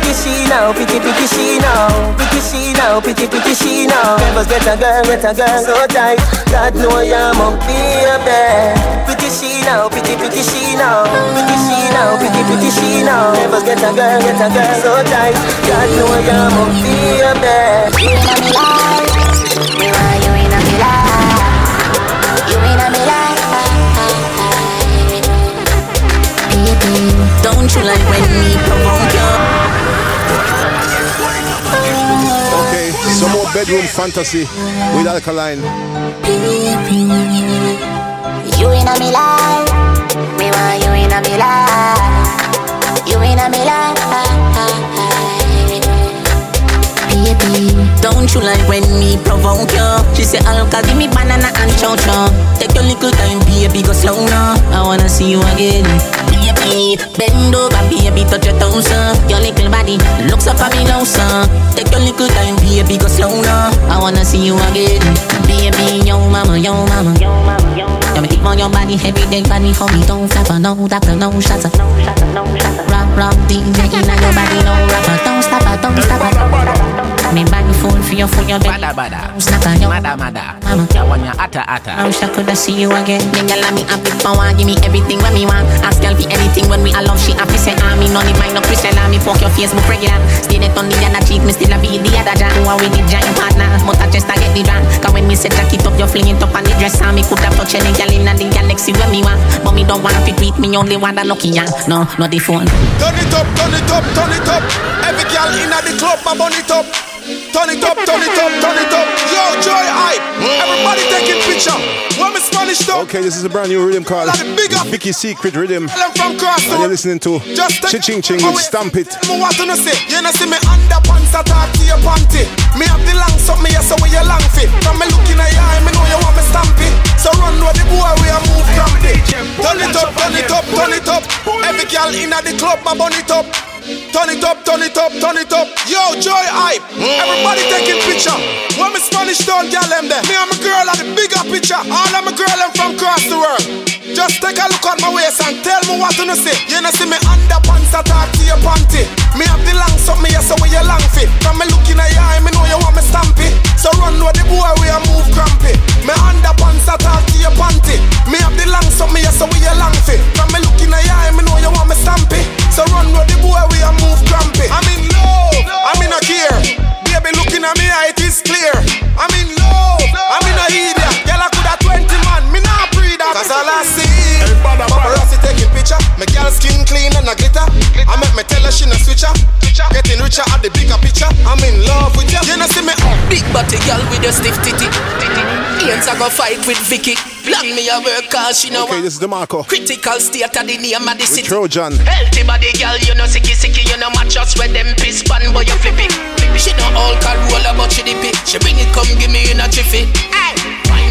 Pretty she now, pretty pretty she now Pretty she now, pretty pretty she now Never get a girl, get a girl so tight. God know I'm up baby Pretty she now, pretty pretty she now Pretty she now, pretty pretty she now Never get a girl, get a girl so tight. God know I'm up baby You me life, me want you inna me life. You inna me life. Don't you like when me provoke bedroom fantasy with alkaline. You inna me life, me want you inna me life. You inna me life. Baby, don't you like when me provoke you? She say, Alka, give me banana and chow chow. Take your little time, baby, go slow now. I wanna see you again. Baby, bend over, baby, touch your toes, uh. Your little body looks up at me now, son. Take your little time, baby, go slow now. I wanna see you again. Baby, yo mama, yo mama, yo mama, yo mama. Me keep on your body, every day body for me, don't flapper, no doctor, no shots, no shots, no shots. Rock, rock, DJ, inna your body, no rapper, don't stop her, don't stop her. Me body full for your, for your belly. Bada bada. Snap her, yo. Mada mada. Mama. Ya want ya ata ata. I wish I coulda see you again. Me girl, let me happy power, give me everything when me want. Ask girl for anything when we alone. She happy say ah me no need mind no Christian. Ah me fuck your Facebook regular. Stay there on the other cheek, me still a be the other jam. Who are we the giant partner? But I just a get the drunk. Cause when me say jack it up, you fling it up on the dress. Ah me coulda touch any girl inna the girl sexy when me want. But me don't want to tweet me only want a Nokia. No, not the phone. Turn it up, turn it up, turn it up. Every girl in the club, my burn it up. Turn it up, turn it up, turn it up. Yo, joy hype. Everybody taking picture. When me Spanish talk, Okay, this is a brand new rhythm called Vicky Secret Rhythm. I'm from cross And you're listening to take Ching Ching with Stamp It. me what you say. You know see me underpants attack to your panty. Me have the long something yes, so where you long fit. From me looking at your eye, me know you want me stamp it. So run with the boy, we a move crampy. Turn it up, turn it up, turn it up. Every girl in the club, my burn it up. Turn it up, turn it up, turn it up. Yo, joy hype. Everybody taking picture. When me Spanish town girl them there. Me and my girl at the bigger picture. All of my girl them from across the world. Just take a look at my waist and tell me what you know say. You know see me underpants attack to your panty. Me have the long something yes, so where you long fit. From me looking at your eye, me know you want me stamp it. So run with the boy, we a move crampy. Me underpants attack to your panty. Me have the long something yes, so where you long fit. From me looking at your eye, me know you want me stamp it. So run with the boy, we a move crampy. I'm in love, I'm in a care. Baby looking at me, eye, it is clear. I'm in love, I'm in a idiot. Girl, I could have 20 man, me not breed that. Cause all I see, paparazzi taking picture. My girl skin clean and a glitter. I make me tell her she no switcher. Getting richer at the bigger picture. I'm in love with you. You know see me. Big body girl with your stiff titty. Hands I go fight with Vicky. Long me a work cause she know Okay, this is the Marco. critical state of the name of the city. Trojan. Healthy body girl, you know sicky sicky, you know match us with them piss pan, boy you flip it. She know all car roller, but she dip it. She bring it, come give me in a jiffy. Hey,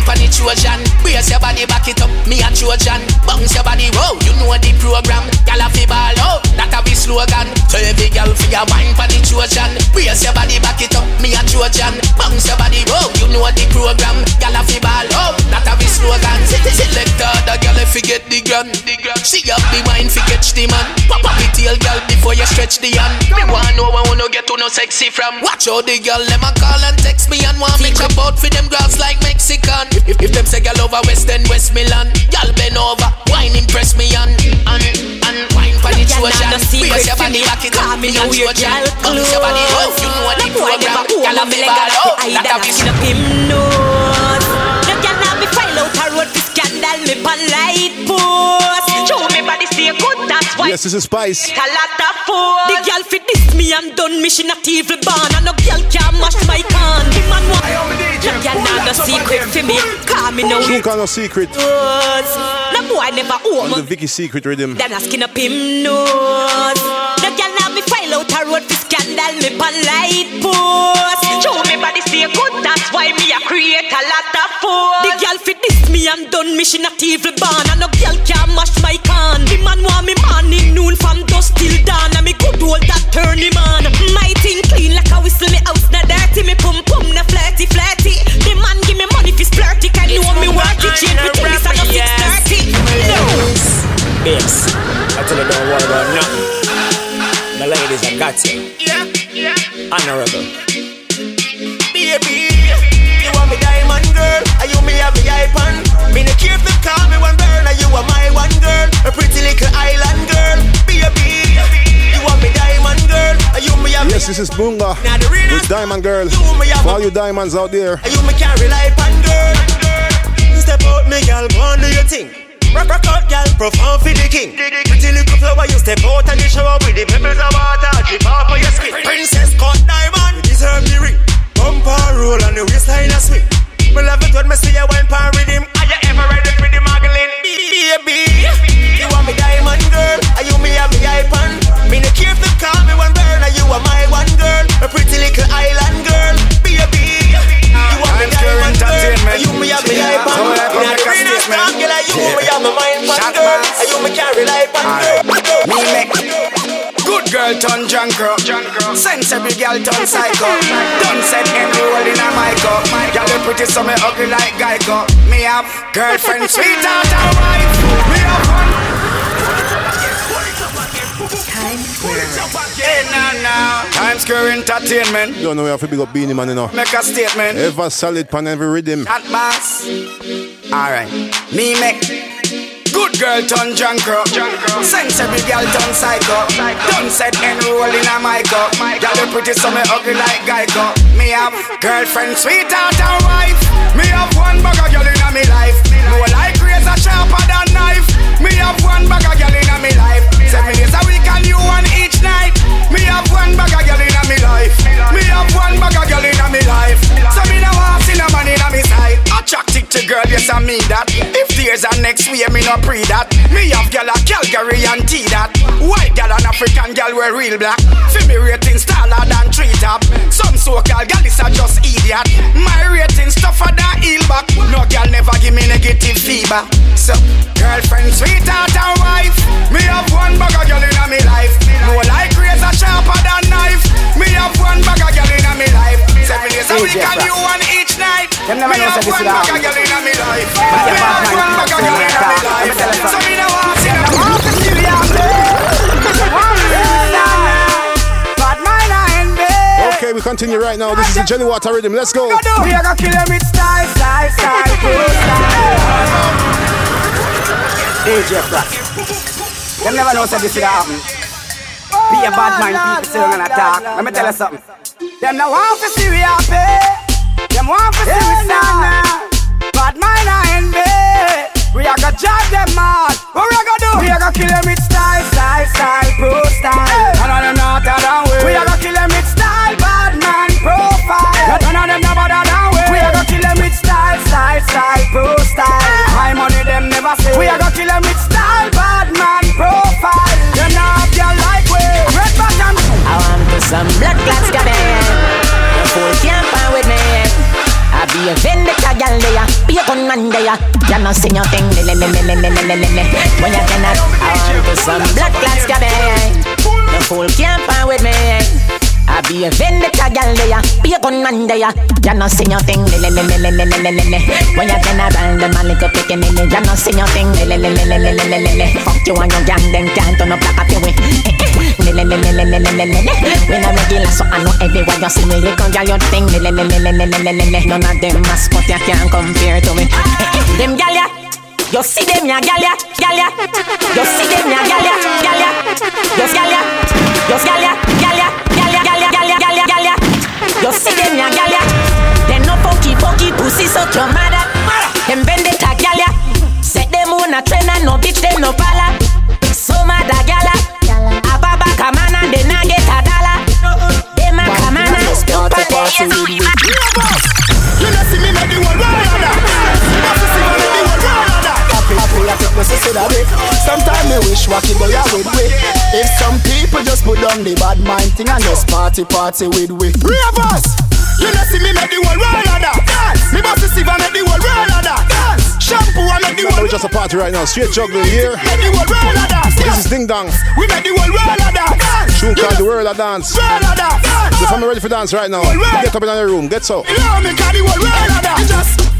for the Trojan, brace your body, back it up. Me a Trojan, bounce your body, whoa. You know the program, gyal a fi ball out. That a be slogan. So every girl fi a wine for the Trojan, brace your body, back it up. Me a Trojan, bounce your body, whoa. You know the program, gyal a fi ball out. That a be slogan. Selector, the girl if you get the gun. She up the wine fi catch the man. Pop up the tail, girl, before you stretch the hand. Me wanna know where wanna get to no sexy from. Watch how the girl them a call and text me and want me chop out for them girls like Mexican. If, if if them say girl over West End, West Milan, girl bend over, wine impress me and and and wine for the Trojan. nah, no secret Brace your body me. back it up, me me and Trojan. Bounce your body close. you know the program. Girl, a fi leg ball out. That a up him nose. No girl now me file out a road for scandal me pan light post. Show me body stay good, that's why. Yes, this is Spice. A lot of food. The girl fit this me, I'm done. Me she not evil born, and no girl can mash my can. The man want. No girl nah no secret for me. Call me now. True call no secret. No boy never owe On the Vicky Secret Rhythm. Then I skin up him nose. No girl now me file out a road for scandal me pan light post. Girl fit this me, I'm done. Me she not evil born, and no girl can mash my can. The man want me morning, noon from dusk till dawn, and me good old that turn him on. My thing clean like a whistle, me house not dirty, me pum pum na flirty flirty. The man give me money fi splurty, can know me worth it. Change me things, I got six thirty. No. Babes, I tell you don't worry about nothing. The ladies, I got you. Yeah, yeah. Honorable. Baby, and you me have me icon. Me no care if call me one girl, and you are my one girl, a pretty little island girl. Baby, you want me diamond girl, and you me have Yes, this is Boonga with Diamond Girl. For all you diamonds out there. me, you me carry like pan girl. Step out, me girl, go on do your thing. Rock, rock out, girl, perform for the king. Pretty little flower, you step out and you shower with the pebbles of water drip off of your skin. Princess cut diamond, deserve the ring. Bumper roll and the waistline a swing. Me love it when me see you wine pan rhythm. Are you ever ready for the muggling? Baby, you want me diamond girl, and you me have me icon. Me no care if them call me one girl, and you are my one girl, a pretty little island girl. Baby, you want me diamond girl, and you me have me icon. So I come In make the a arena, statement. strong girl, and you me have me mind pan girl, mask. you me carry like pan girl. Me make girl turn junker. Sensible girl turn psycho. Done said enroll in a mic up. Girl you pretty so me ugly like Geico. Me have girlfriend sweetheart and wife. Me have one. Hey, nah, nah. Times Square Entertainment. You don't know we have to big up Beenie Man, you know. Make a statement. Ever solid pan every rhythm. Hot boss. Alright. Me make Good girl turn junker. Sense every girl turn psycho. Don't set enrol in a mic up. Y'all the pretty so me ugly like Geico. Me have girlfriend, sweetheart and wife. Me have one bag of girl in a me life. More like razor sharper than knife. Me have one bag of girl in a me life. Seven days a week and you one each night. Me have one bag of girl in inna me life. Me have one bag of girl inna me life. So me now want see no man inna me sight. Attractive to girl, yes I mean that. If there's a next way, me no pre that. Me have girl a Calgary and T that. White girl and African girl we real black. For me rating taller than tree top. Some so-called girl is a just idiot. My rating tougher than heel back. No girl never give me negative fever. So girlfriend, sweetheart, and wife. Me have one bag of gal in me life. No like razor sharper than knife. Me have one bag of gal in me life. Seven days a week and you one each night. Them never Me know have say this one is bag a of gal in me life. But Me bad have man, one bag of gal in me Let me life. So me no want see no Want to see me out Bad mind Okay, we continue right now. This is the Jelly Water Rhythm. Let's go. We are gonna kill him with style, style, style, cool style. DJ Frost. Them never know say this will happen. Be a bad man, oh, people still gonna talk. Let me tell you something. Them no want to see we happy. Them want to see we sad. Bad mind I envy. We are gonna jab them mad. What we are gonna do? We are gonna kill them with style, style, style, pro style. None of them not down way. We are gonna kill them with style, bad man profile. None of them not bother down way. We are gonna kill them with style, style, style, pro style. My money them never say. We are gonna kill them with some blood clots. The fool can't find with me. I be a vendetta gal there, be a gunman there. You know sing your thing, le le le le le le le le. When you cannot, I want to some blood clots it. The fool can't find with me. I be a vendetta gal there, be a gunman there. You know sing your thing, le le le le le le le le le. When you cannot run the man little picking in it, you know sing your le le le le le le le le le le. Fuck you and your gang, them can't turn up like a peewee. Le le le le le le le le le le. When I'm regular, so I know everywhere you see me, you can get your thing. Le le le le le le le le le. None of them mascot you can't compare to me. Them gal ya. You see them ya gal ya, gal ya. You see them ya gal ya, gal ya. You gal ya, you gal ya, gal ya, You see them ya gal ya. They no pokey pokey pussy suck your mother. Them vendetta gal ya. Set them on a train and no bitch them no pala. So mad a gal ya. Ababa come on and they not get a dollar. Them a come on and stop and they yes, I so that way. Sometimes me wish wacky boy I with we. If some people just put down the bad mind thing and just party party with we. Three of us. You know see me make the world roll that. Dance. Me boss see and make the world roll that. Dance. Shampoo and make the world. it's just a party right now. Straight juggling here. Make the world roll that. This is Ding Dong. We make the world roll that. Dance. Tune called The World of Dance. Roll that. Dance. So if I'm ready for dance right now, get up in the room. Get so. You know me carry one roll on that. Just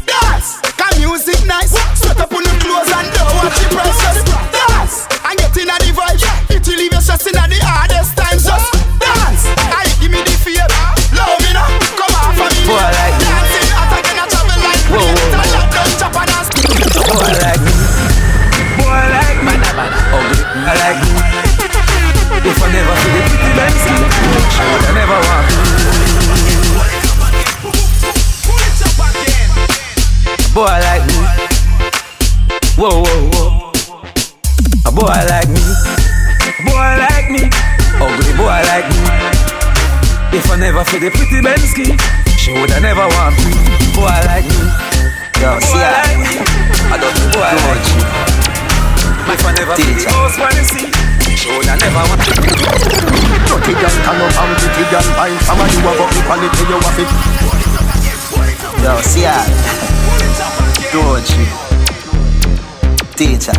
music nice? Sweat up on the clothes and don't watch the press. Dance. And get in the vibe. It will leave you stress in the hardest times. Just dance. I give me the fear. Love me now. Come on for me. Boy, I like me. Dancing hot again. I travel like Whoa, whoa, plane. whoa. Shut down, chop and dance. Boy, I like me. Boy, I like me. Ugly. I like me. If I never feel the pretty Bensky, I would Boy, like me. Whoa, whoa, whoa. A boy like me. Boy like me. Ugly boy like me. If I never feel the pretty Bensky, she woulda never want me. Boy like me. Yo, see I like me. I don't know boy like me. If I never feel the most you see, she woulda never want me. Dirty girl, stand up and pretty girl. Some of you have up equality, you have it. Yo, see I. Don't? Teacher.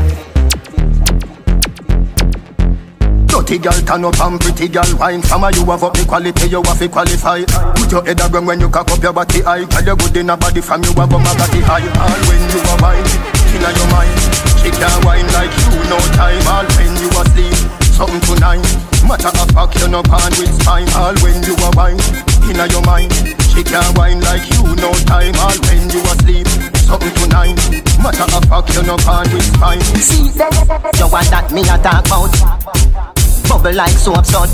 Dirty girl, turn up and pretty girl, wine. Some of you have up equality, you have to qualify. Put your head around when you cock up your body high. Tell you good in a body from you have up a body high. All when you are wine, inna your mind. Shake that wine like you no time. All when you asleep, something tonight. Matter of fact, you no pan with spine. All when you are wine, inna your mind. Shake that wine like you no time. All when you asleep, something tonight. Matter of fact, you no pan with spine. See, you want that me a talk about? Bubble like soap sud.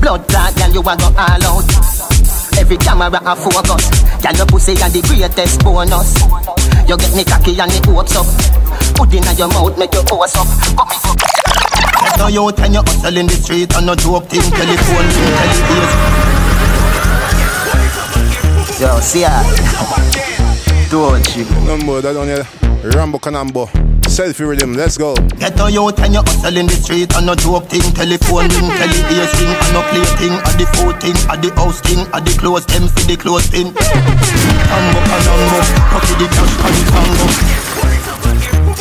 Blood clot, girl, you a go all out. Every camera a focus. Girl, your pussy a the greatest bonus. You get me cocky and it hopes up. Put in your mouth, make your horse up. Come me fuck No youth when you hustle in the street and no joke thing. Telephone thing telebase. Yo, see Don't? Number that on here. Rambo Canambo. selfie rhythm. Let's go. Get a youth and you hustle in the street and no joke thing. Telephone ring, tele ear string and no play thing. At the foot thing, at the house thing, at the clothes them for the clothes pin. Tango, panambo, copy the cash the tango.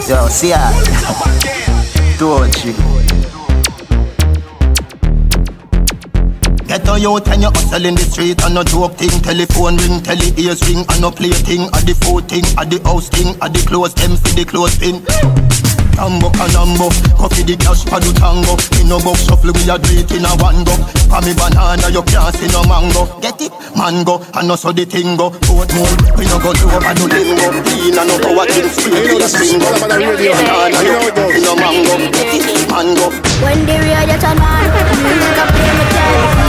Yo, see ya. Don't you? Get a youth and you hustle in the street and no joke thing. Telephone ring, tele ears ring and no play thing. At the foot thing, at the house thing, at the clothes them for the clothes pin. Tambo canambo, coffee the cash for the tango. In no box shuffle we a do it in a one go. For me banana you can't see no mango. Get it, mango, and no so the thing go. Both more, we no go do over no lingo. Lean and no power thing straight to the single. Banana you, no mango. Get it, mango. When the radio turn on, music a play me tell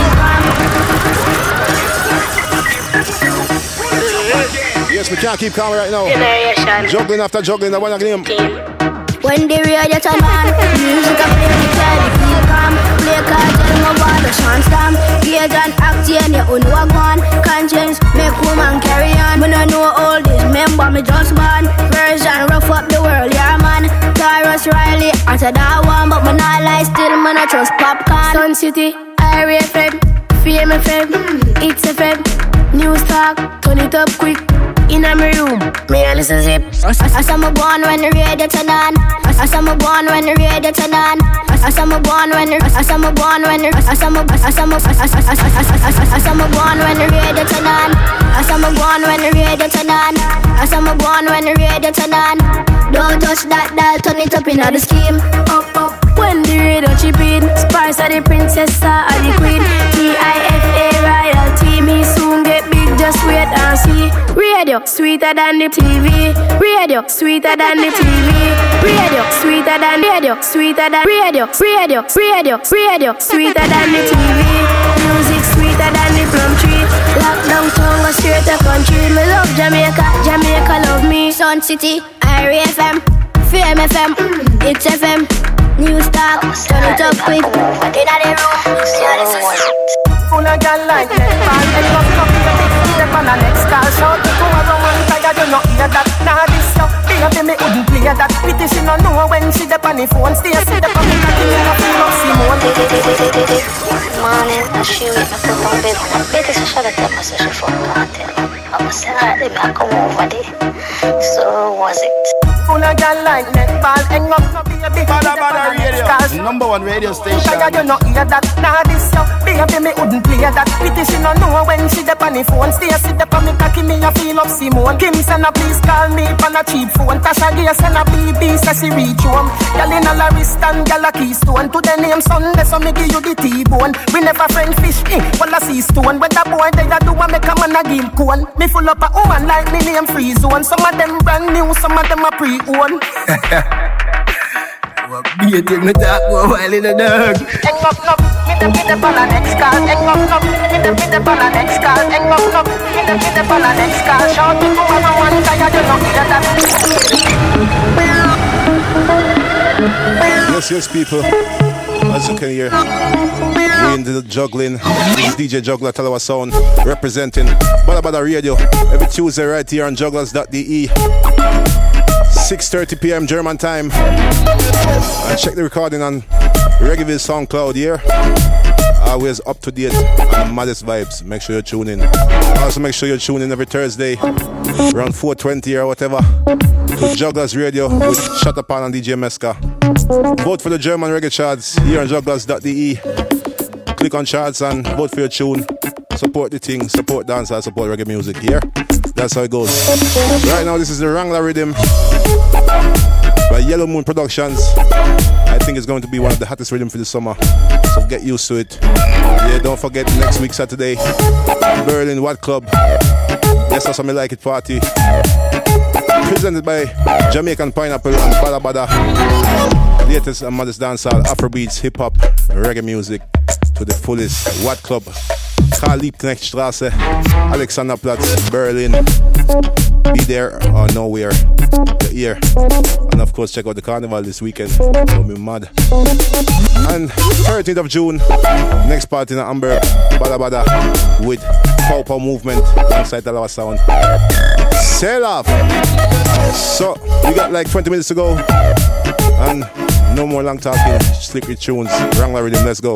Yes, we can't keep calm right now. Generation. Juggling after juggling, I wanna game. When the radio turn on, music a play me tell me feel calm. Play cards and no bother chant stamp. Gauge and act and you own what one. Conscience make woman carry on. When I know all this, remember me just born. Version rough up the world, yeah man. Tarrus Riley, answer that one, but me not lie still, man I trust popcorn. Sun City, Irie FM, Fame FM, mm. Zip FM, News Talk, turn it up quick. In a me room, me a listen zip. I saw me born when the radio turn on. I saw me born when the radio turn on. I saw me born when the I saw me born when the I saw me I saw me I saw me born when the radio turn on. I saw me born when the radio turn on. I saw me born when the radio turn on. Don't touch that dial, turn it up in the scheme. Up up when the radio chip in. Spice of the princess, star of the queen. T-I-F-A royalty. Me soon get big, just wait and see. Radio sweeter than the TV. Radio sweeter than the TV. Radio sweeter than radio. Sweeter than radio. Radio. Radio. Radio sweeter than the TV. Music sweeter than the plum tree. Lockdown tongue go straight to country. Me love Jamaica. Jamaica love me. Sun City. Irie FM. Fame FM. Zip FM. News talk. Turn it up quick. Inna the room. Yeah, this is Full of gal like Nepal And love step on the next call Shout to a woman tired you not hear that Nah this yo, baby me wouldn't play that Pity she no know when she dep on the phone Stay dep on the Morning, bed så får jag I'm sad, I come over there So was it Full of gal like Nepal Hang up no baby Badda Badda number one radio station. Tired you not hear that Nah this yo, baby me wouldn't play that. Pity she no know when she dep on the phone. Stay sit dep on the cocky me a feel up Simone. Kim send a please call me on a cheap phone. Tasha Gay send a BB say she reach home. Gal in a Larist and gal a Keystone. To the name Sunday so me give you the T-bone. We never friend fish eh, well I see stone. When the boy they a do a make a man a gill cone Me full up a woman like me name free zone. Some of them brand new, some of them a pre-owned Be take me talk go while in the dog. Hang up, up, hit the hit the on the next call. Hang up, up, hit the hit the on the next call. Hang up, up, hit the hit the on the next call. Shout it to everyone, tired you know hear that. Yes, yes, people. As you can hear, we in the juggling. This is DJ Juggler Talawah Sound representing Badda Badda Radio every Tuesday right here on jugglerz.de. 6:30 p.m. German time. And check the recording on Reggaeville SoundCloud here. Always up to date on the maddest vibes. Make sure you tune in. Also make sure you tune in every Thursday around 4:20 or whatever to Jugglerz Radio with Shut Up and DJ Meska. Vote for the German reggae charts here on jugglerz.de. Click on charts and vote for your tune. Support the thing, support dance, and support reggae music here. That's how it goes. Right now, this is the Wrangler Rhythm by Yellow Moon Productions. I think it's going to be one of the hottest rhythm for the summer. So get used to it. Yeah, don't forget next week Saturday, Berlin What Club. Yes, that's me like it party. Presented by Jamaican Pineapple and Badda Badda. Latest and modest dancehall, Afrobeats, hip hop, reggae music to the fullest. What Club? Karl Liebknechtstraße, Alexanderplatz, Berlin. Be there or nowhere. Ear. And of course, check out the carnival this weekend. It'll be mad. And 13th of June, next party in Amber, Badda Badda with Pow Pow Movement alongside the Talawah Sound. Sail off. So, we got like 20 minutes to go. And no more long talking. With tunes. Wrangler rhythm. Let's go.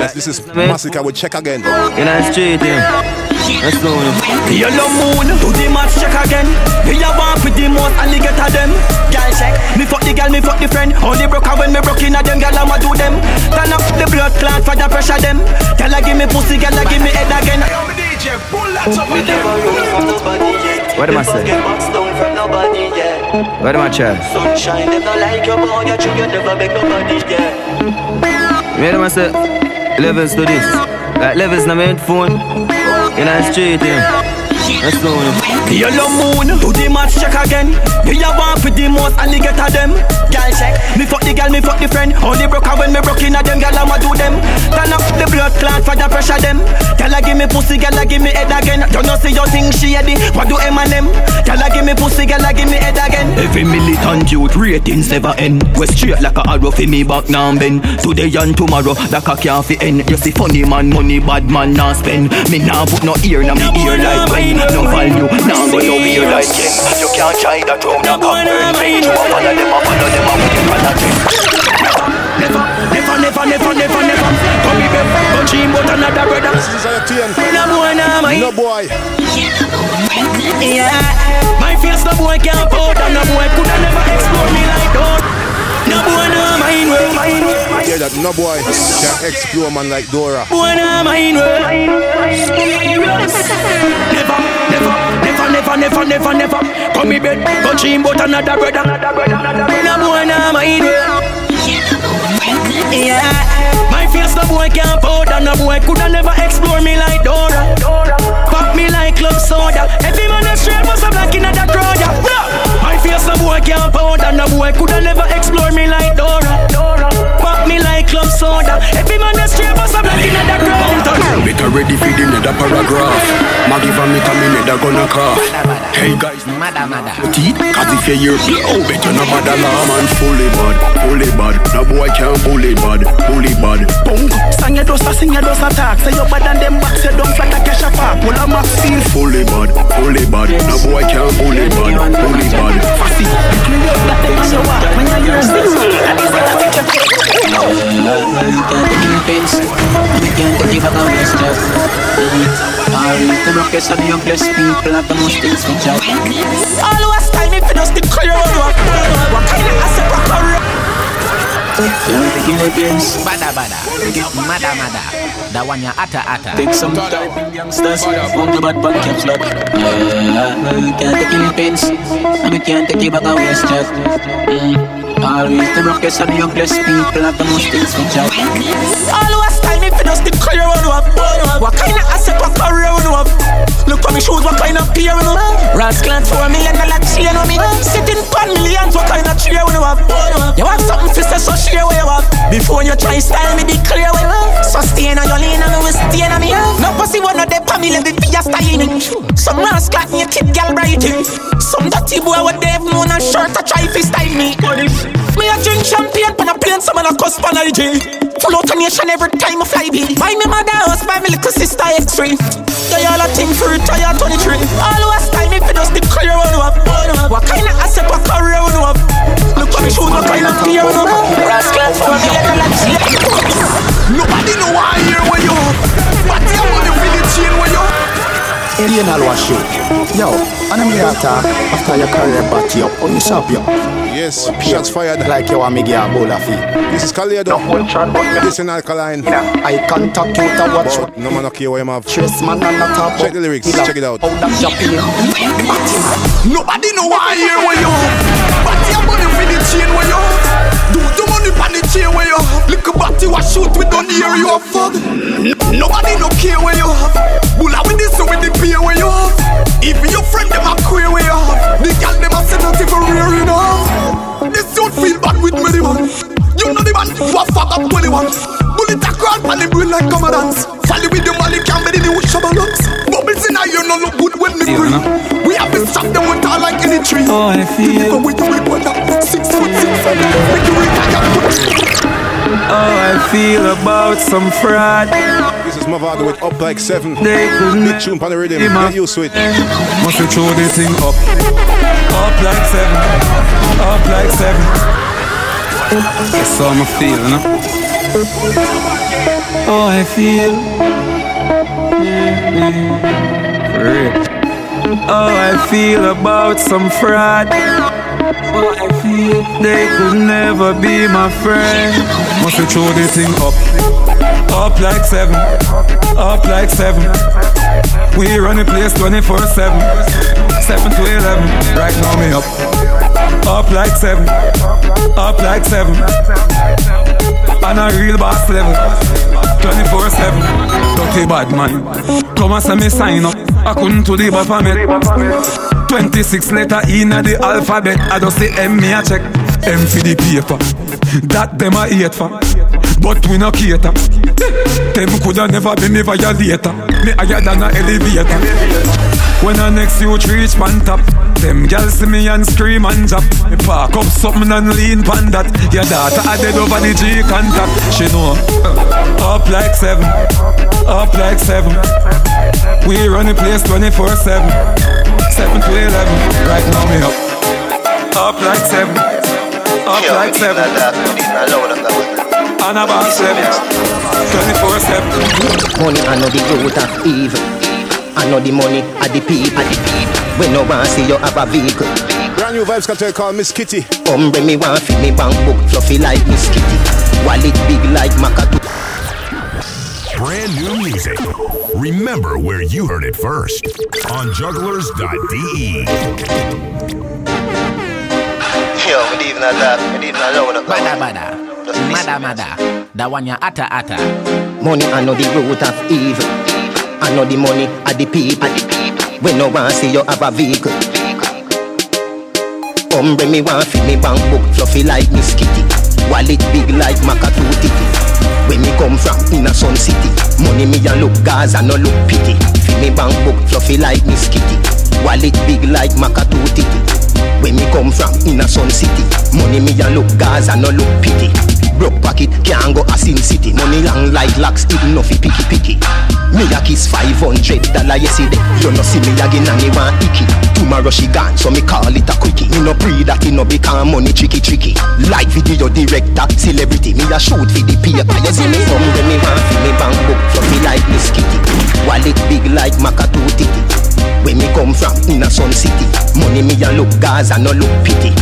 I say? Levels to this. Yes, this is Masicka with check again. In the street, yeah. Let's go. Yellow moon, do the match check again. Me a walk with the most alligator them. Girl check, me fuck the girl, me fuck the friend. Only broke her when me broke in a them, girl I'ma do them. Turn up the blood clot for the pressure them. Girl I give me pussy, girl I give me head again. What am I say? Where am I chat? Sunshine, them not like your boy, you true, you never make nobody, yeah. Where am I say? Levels to this. Like levels na my headphone. In the street, yeah. Let's go. Yellow moon, do the match check again. Me a walk with the most alligator them. Girl check, me fuck the girl, me fuck the friend. Only broke her when me broke in a them, girl I'ma do them. Turn up the blood clot for the pressure them. Girl I give me pussy, girl I give me head again. You know see your thing she ready. What do Eminem? Girl I give me pussy, girl I give me head again. Every militant youth ratings never end. We straight like a arrow for me back now bend. Today and tomorrow, like a can't fi end. You see funny man, money bad man nah spend. Me nah put no ear na me ear like when. No value, nah go no ear like Ken. You can't try that round a pain. You a follow them, a follow them, Never, never, never, never, never, never. TN. No boy. Yeah, can't coulda never like that. Boy. Yeah, no Dora. Boy, nah mine, well. Never, never, never, never, never, never. Come me bed, go dream about another brother. No boy, nah mine, well. Yeah, my face no boy can't powder, no boy coulda never explore me like Dora. Pop me like club soda. Every man a straight must have black in that crowd. Yeah. My face no boy can't powder, no boy coulda never explore me like Dora. Me like club soda. Every man a straight must have black in that crowd. Better ready for the nether paragraph. Maggie van me come in nether gonna cough. Hey guys, Mada, mada. teeth, cause if you hear blow, bet you no bad alarm and fully bad, fully bad. No boy I can't bully bad, bully bad. Punk, sang your dust, sing your dust attack. Say your bad and them back, say don't flat like a shafak. Pull a max seal. Fully bad, fully bad. No boy can't You can't take your pins. You can't take your back on your stuff. Always the rockets and young blessed people have the most things to judge. Always time if you just the clear on what What kind of asset rock a rock Can't take your pins. Bada, bada. Mada, mada. That one ya atta, atta. Take some time, youngsters. On the bad back can flat. You can't take your pins. And you can't take your back on your stuff. Always the rockets and young blessed people have the most things to judge. Just the clear on what What kind of asset rock a round what Look at me shoes, what kind of peer on Rascal for a million dollar chain on me. Sitting pan millions, what kind of chair on what You want something to say, so share where you have Before you try style me, be clear where So stay on your lane and me will stay on me. No pussy one of them for me, let me be a style me Some rascal naked girl writing Some dirty boy with Dave Moon and shirt I try to style me. Me a drink champagne, pan a plane, some man a cuss pan IG Full out a nation every time I fly be Buy me mother house, buy me little sister X3 They all a thing for retire 23 Always time if you just the clear one up What kind of asset what career one up? Look at me shoes, what kind of gear one up. Rascal for me, let me Nobody know why I hear where you But you want to feel the chain where you Alien Alwash Yo, and I'm here after your career bat you up On you you Yes, shots fired. Like you want me a bowl of This is Kaledo. This is alkaline. I contact you to watch But no man okay what him have. Trace man and not top Check the lyrics, check it out. How that jumping Nobody know why I hear where you chain where you Little batty was shoot with don't hear you a fuck Nobody no care where you have. Bulla with this with the pay where you have. Even your friend them a queer where you have. The gal them a say nothing for real enough This don't feel bad with me the man. You know the man who a fuck up want. Bullet a crawl on the brain like commandants. Folly with the money can't be the new shabba looks. Bubbles in a ear no look good when me breathe. We have to stop them with all like any tree. Oh, I feel. Go with the whip one up. Six foot six. Make you retire. Oh, I feel about some fraud. This is Mavado with Up Like 7. They couldn't Big tune on the rhythm. Get used to it. Must have throw the thing up. Up like seven. Up like seven. That's how I'm feeling, no? Oh, I feel. Oh, I feel about some fraud. Oh, I feel they could never be my friend. Must have throw the thing up. Up like seven. Up like seven. We run the place 24 7. 7 to 11. Right now, me up. Up like seven. Up like seven. On a real boss level. 24 7. Dirty bad man. Come and send me sign up. I couldn't to the Baphomet. 26 letter in the alphabet. I just say M me a check. M for the paper. That them a hate for. But we no cater. Them coulda never be me violator. Me higher than a elevator. When the next youth reach pan top, them girls see me and scream and jump. Me park up something and lean pan that. Your daughter a dead over the G contact. She know. Uh, up like seven. Up like seven. We run the place 24 7. 7 to 11. Right now me up. Up like seven. Up like seven. And about seven. 24 7. Money I know the root of evil. I know the money are the people. When no one see you have a vehicle. Brand new vibes got cartel called Miss Kitty. Umbre me want fi me bank book fluffy like Miss Kitty. Wallet big like Macatu. Brand new music. Remember where you heard it first on jugglerz.de. Yo, we even at that. We even alone up. Badda badda. Mada mada. That one ya ata ata. Money I know the root of evil. I know the money are the people. When no one see you have a vehicle. Umbre me want fi me bank book fluffy like Miss Kitty. Wallet big like Macatu Titty. When me come from in a sun city, money me a look Gaza no look pity. Fi me bank book fluffy like Miss Kitty. Wallet big like Macatu Titty. When me come from in a sun city, money me a look Gaza no look pity. Broke pocket can't go a sin city. Money long like locks, it no fi picky picky. Me a kiss 500 dollar yesterday. You no see me again and me want icky. Tomorrow she gone, so me call it a quickie. Me no pre that it no become money tricky tricky. Like video director, celebrity. Me a shoot for the paper. You see me from when me want fi me bank book from me like Miss Kitty. Wallet big like Macatu Titty. When me come from in a sun city, money me a look Gaza no look pity.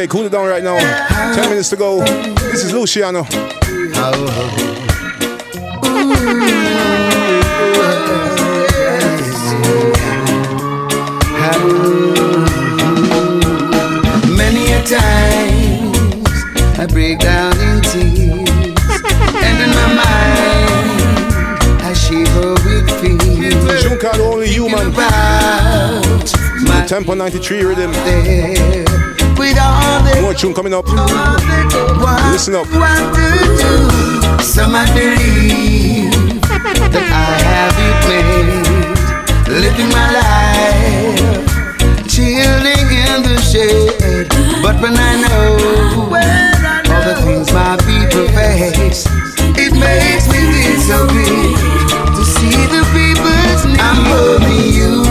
Okay, cool it down right now. 10 minutes to go. This is Luciano. Many a times I break down in tears, and in my mind I shiver with fear. Called Only Human. About my Tempo 93 rhythm. with all the More tune coming up. Listen up. what to do. Some I believe that I have it made, living my life, chilling in the shade. But when I know all the things my people face, it makes me feel so big to see the people's need. I'm only human,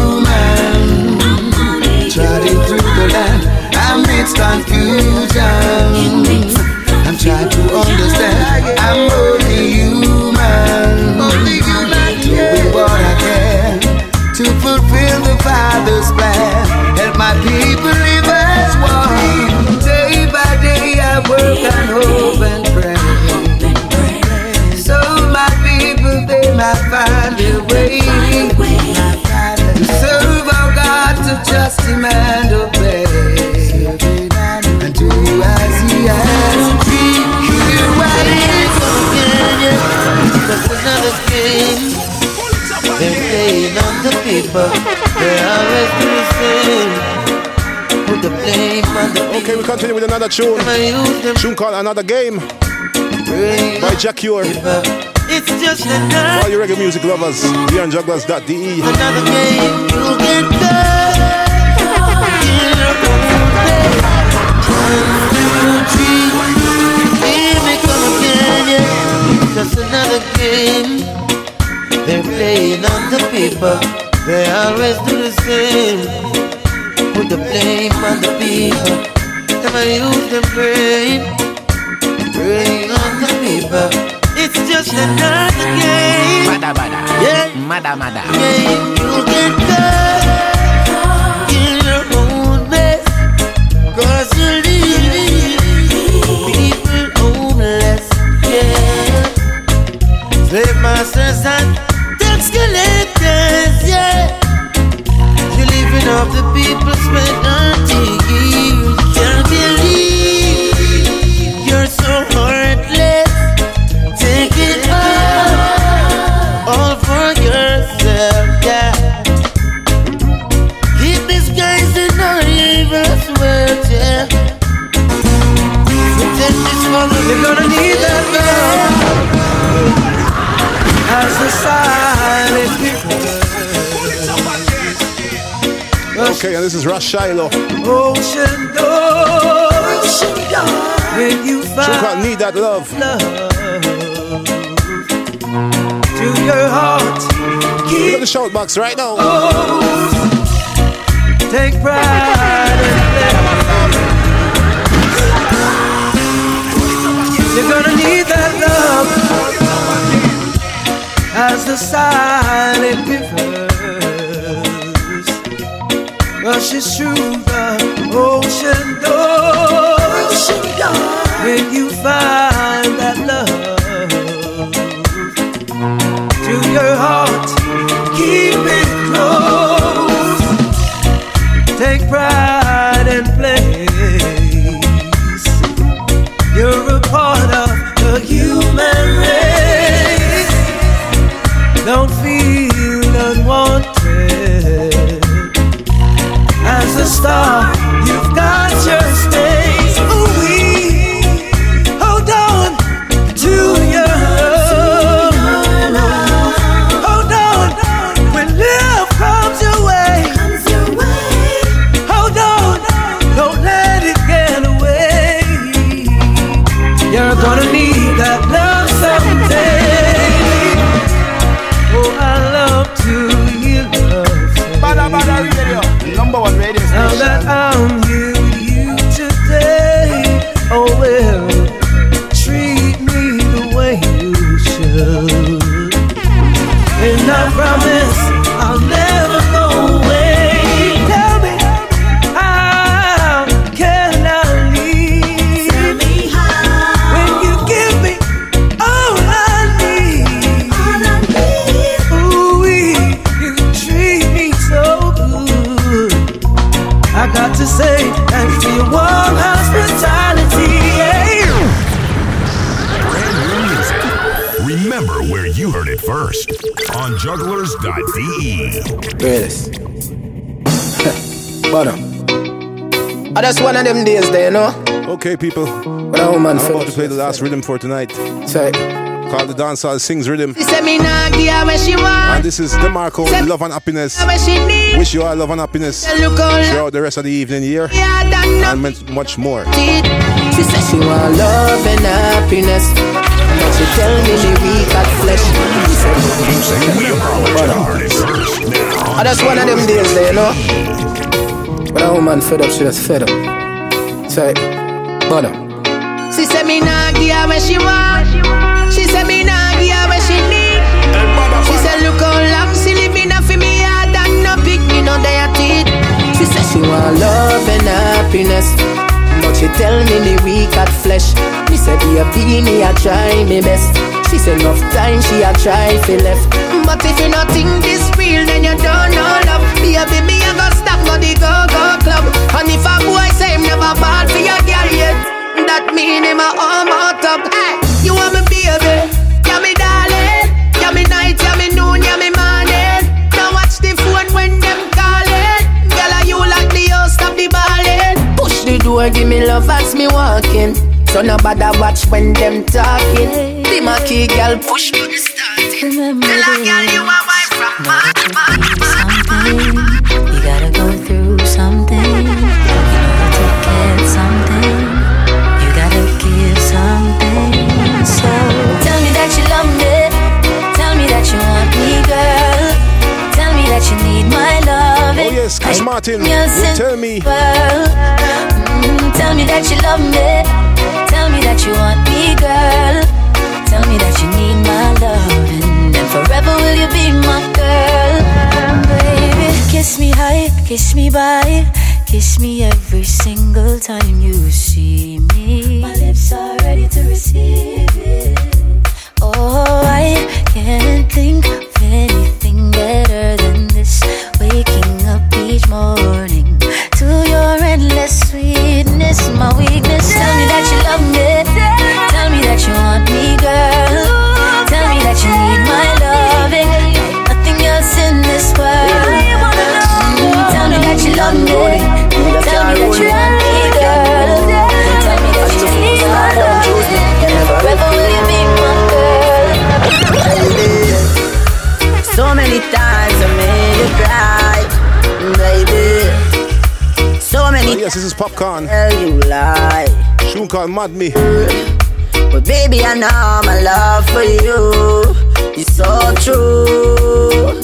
amidst confusion. I'm trying to understand. I'm only human, doing what I can to fulfill the Father's plan. People. They always do the same. Put the blame on the Okay, we continue with another tune. Tune called Another Game by Jah Cure. It's just another, All you reggae music lovers, beyond jugglerz.de. another game you get done. In your own way. One, two, three. Here we come again, yeah. Just another game. They're playing on the paper. They always do the same. Put the blame on the people. Never use the brain. Brain on the paper. It's just another game. Mada mada. Yeah. Mada mada. Game you get caught in your own. Cause you leave people homeless. Yeah. Slave masters and collectors. Yeah. You're living off the people's sweat and tears. Can't believe you're so heartless. Take it all, all for yourself, yeah. Keep disguising our evil words, yeah. So take this for the You're gonna need Okay, and this is Rush Shiloh. Ocean door, ocean door. When you find Need That Love. to your heart, Look at the shout box right now. take pride in You're gonna need that love as the silent rivers rushes through the ocean door. When you find of them days there, you know. Okay, people. When a woman I'm about to play the last rhythm for tonight. Say. Called the dancehall sings rhythm. She me nah where she want. And this is DeMarco, Love and Happiness. Where she need. Wish you all love and happiness throughout the rest of the evening here Yeah, done and much- much more. She said she want love and happiness. But she tell me the weak at flesh. I just one of them days there, you know. When a woman fed up, she just fed up. Say, um, She said me nah give her where she want. She said me nah give her where she need. She said look how long she living off me hard and no pick me no day teeth. She said she want love and happiness. But she tell me the weak at flesh. Me say be a me I try me best. She said enough time she a try fi left. But if you not think this real, then you don't know love. Be a baby, you go stop go the go go club. And if me in my arm out top. Hey, you are my baby, yeah me darling, yeah me night, yeah me noon, yeah me morning. Now watch the phone when them calling. Girl, are you like the house oh, stop the balling? Push the door, give me love as me walking. So nobody watch when them talking. Be my key, girl, push me to start. Remember, girl, girl, you are my from my, my, my, my, my, my. Martin. Tell me. Mm, tell me that you love me. Tell me that you want me, girl. Tell me that you need my love, and, and forever will you be my girl, baby. Kiss me high, kiss me by, kiss me every single time you see me. My lips are ready to receive it. Oh, I can't yes, this is Popcaan. Tell you lie. Tune called Mad Me. But baby, I know my love for you is so true.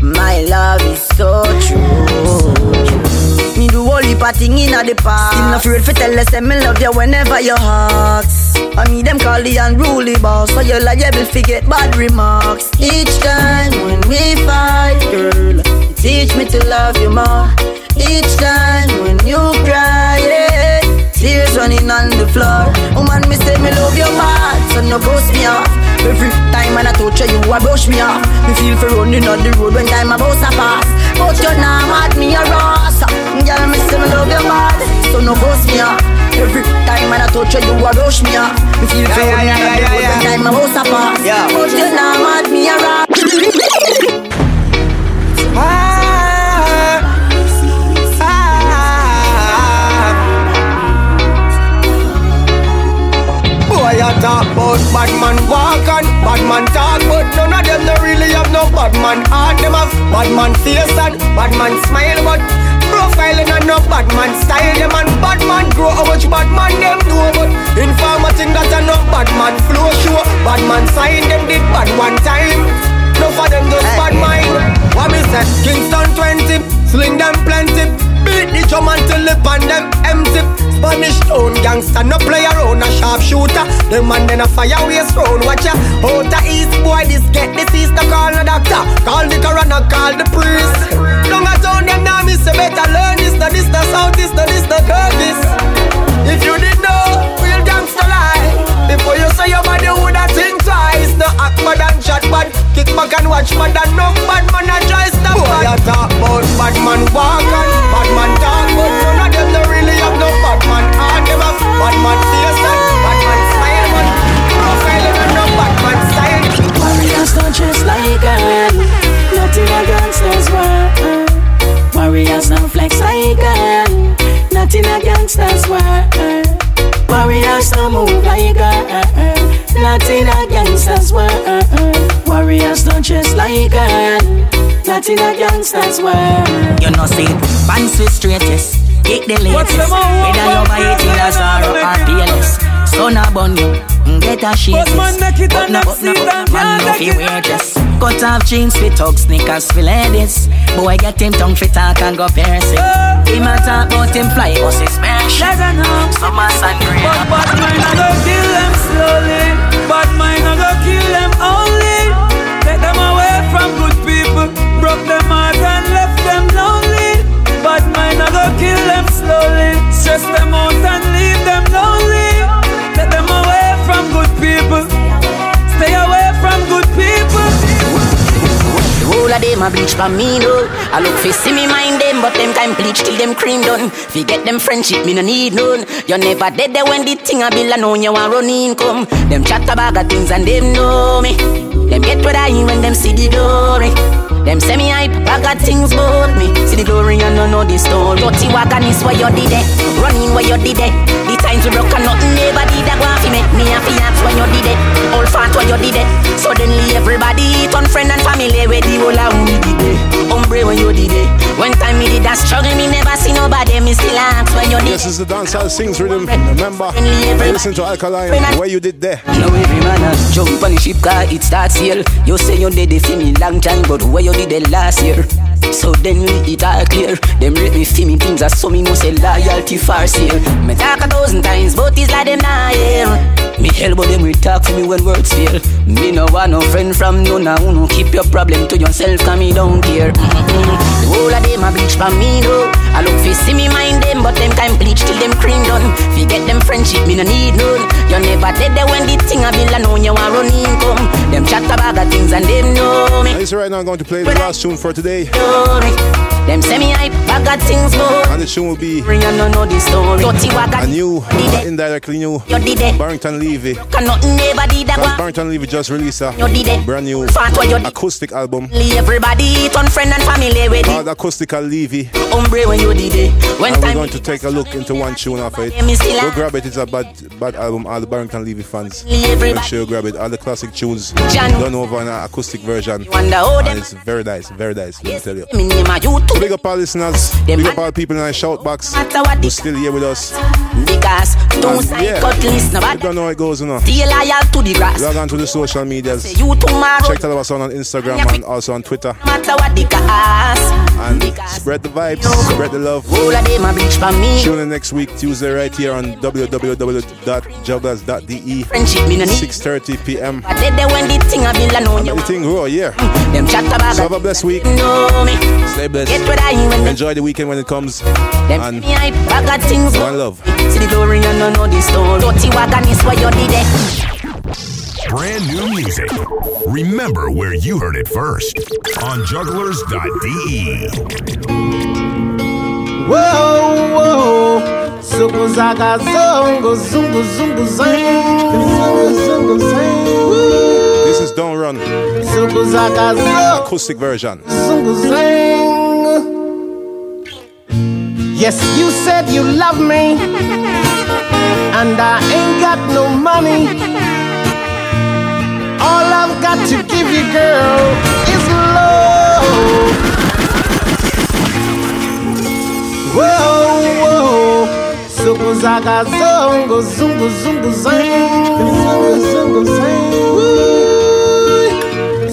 My love is so true. Me do all heap of thing inna the past. Still not afraid for tell us say me love you whenever you ask. I me them call the unruly boss, so you're liable to get bad remarks. Each time when we fight, girl, teach me to love you more. Each time when you cry, yeah, tears running on the floor. Woman, me say me love your bad, so no ghost me off. Every time when I touch you, a brush me off. Me feel for running on the road when time about to pass. But you now mad me a ross. Girl, me say me love you bad, so no ghost me off. Every time when I touch you, you a rush me off. Me feel for running on the road when time about to pass. But you now mad me a talk about bad man walk and bad man talk, but none of them no really have no bad man heart. Them have bad man face and bad man smile, but profiling and no bad man style. Them and bad man grow how much bad man them do, but informer thing that a no bad man flow show. Bad man sign them did bad one time. No for them just bad mind. What me say? Kingston 20, sling them plenty. Drum until the pan them empty. Spanish town gangster, no play around a sharp shooter. Them man then a fire waste round. Watch ya. Out the east boy, this get disease. No call the doctor, call the coroner, call the priest. Long a town them now me say better learn this. No this, no south this, no this, no this. If you didn't know, real gangster lie. Before you say your body woulda think twice. No act bad and shot bad. Kick back and watch bad and no bad man a try stop Boy, bad. you talk about bad man walk and bad man talk, but none of them no really have no bad man heart. Them have bad man face and bad man smile, but profiling and no bad man style. Warriors don't dress like girl. Nothing a gangsters world. Warriors don't flex like girl. Nothing a gangsters world. Warriors don't move like girl. Nothing a gangsters world. Warriors don't dress like girl. Nothing a gangsters world. You know, see, pants with straight, yes. Kick the latest. Whether you buy it in a Zara or PLS. Son a bun you, get a shit. But man make it But and no, not see but them no, man no can't fi wear dress. Cut off jeans with tug sneakers for ladies. Boy get him tongue fi talk and go piercing. Him a talk about him fly bus his Let her know. Summer sun rain. But bad mind a go kill them slowly. Bad mind a go kill them only. Take them away from good people. Broke them heart and left them lonely. Bad mind a go kill them slowly. Of them a bleach for me no I look fi see me mind them But them time bleach till them cream done Fi get them friendship me no need none You never dead there when the thing a bill and know you want run income Them chat about of things and them know me Them get what I when them see the glory Them say me hype, I got things about me. See the glory and no know the story. Dirty wagon is where you did it. Running where you did it. The times we broke and nothing never did that go fi me. Me and fi when you did it. All fat where you did it. Suddenly everybody turn friend and family where the whole of we did it. Hombre when you did it. One time me did that struggle, me never see nobody. Me still ask when you did This is the dancehall sings rhythm. Remember, listen to Alkaline. Where you did there. Now every man a jump on the ship car, it starts here. You say you did it for me long time, but where you did it last year? So then we it all clear. Them rate me for me things as so me must say loyalty far sale. Me talk a thousand times, but it's like them not here. Me hell but them we talk for me when words fail. Me no want no friend from none of No Keep your problem to yourself, cause me don't care. Mm-mm. Whole of them a bleach for me no. I look fi see me mind them, but them kind bleach till them cream done. Fi get them friendship, me no need none. You never dead there when the thing a bill and know you want run income. Them chat about the things and them know me. This right now I'm going to play the last tune for today. Them me hype, I got things more. And the tune will be Bring and no know the story. Dirty a wagon, new, uh, indirectly new, you did it. Barrington Levy. Can nothing never did that one. Barrington Levy just released a You did it. brand new Fat you did. acoustic album Everybody turn friend and family with it. Acoustical Levy. Hombre when you did it. When And we're going to take a look into one tune off it. Yeah, me still Go grab it, it's a bad bad album. All the Barrington Levy fans. Everybody- Make sure you grab it. All the classic tunes John. done over an acoustic version. And it's very nice, very nice, let me tell you. Me name a. Big up all listeners, big up all people in our shout box who's still here with us. Because don't And yeah, cut You don't know how it goes, you know. Stay loyal to the grass. Log on to the social medias. Check out us on Instagram and also on Twitter. Matter what the cast. And spread the vibes, spread the love. All of them a for me. Tune in next week, Tuesday, right here on need. 6:30 p.m. But dead there when the thing a bill and know oh, raw, yeah. Them chat about So have a blessed week. Stay blessed. Get what I when Enjoy the weekend when it comes. them And me hype. I got things one love. See the glory and no know the story. Dirty wagon is where you did it. Brand new music. Remember where you heard it first on jugglerz.de. Whoa, whoa. Suku zaga zongo, zungu, zungu, zang. Zungu, zungu. This is Don't Run, Suku zaga zongo, acoustic version. zungu, zang. Yes, you said you love me, and I ain't got no money. All I've got to give you, girl, is love. Whoa, whoa. Suku zaga zungu, zungu. Zungu, zungu, zang. Woo.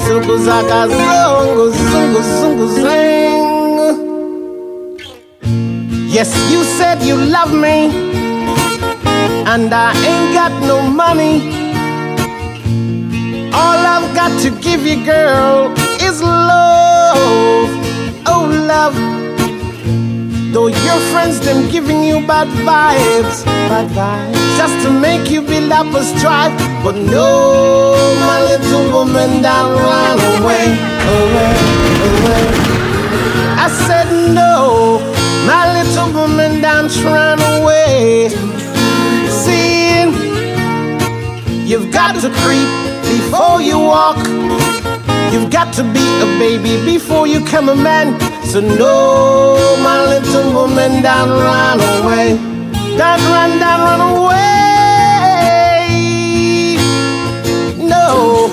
Suku zaga zongo, zungu, zungu, zang. Yes, you said you love me, and I ain't got no money. All I've got to give you, girl, is love. Oh, love. Though your friends them giving you bad vibes, bad vibes, just to make you build up a strife. But no, my little woman, don't run away, away, away. I said no, my little woman, don't run away. See, you've got to creep before you walk. You've got to be a baby before you come a man. So no, my little woman, don't run away. Don't run, don't run away. No.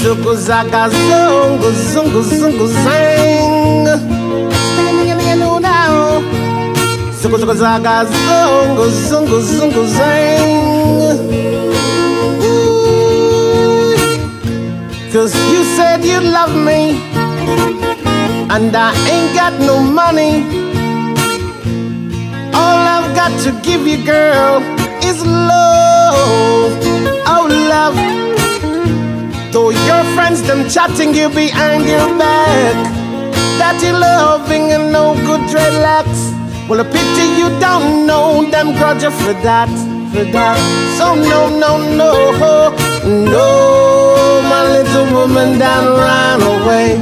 Zugu zaga zungu zungu zungu zang. Zugu zugu zaga zungu zungu zungu zang. Cause you said you love me, and I ain't got no money. All I've got to give you, girl, is love. Oh, love. Though your friends them chatting you behind your back, that you loving and no good dreadlocks. Well, a pity you don't know them grudge you for that, for that. So no, no, no, no, my little woman, don't run away.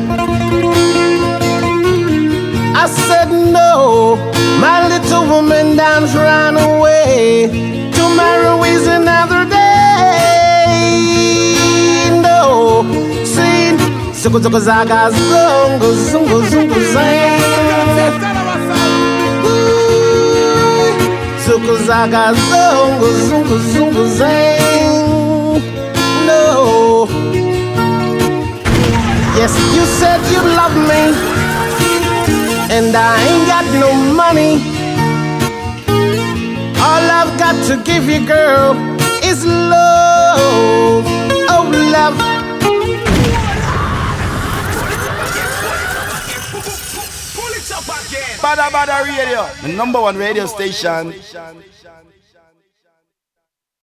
I said no, my little woman, don't run away. Tomorrow is another day. No, zungu zungu zang. Zuku zaga zungu zungu zungu zang. No. Yes, you said you love me, and I ain't got no money. All I've got to give you, girl, is love. Oh, love. Badda Badda Radio, the number one radio station.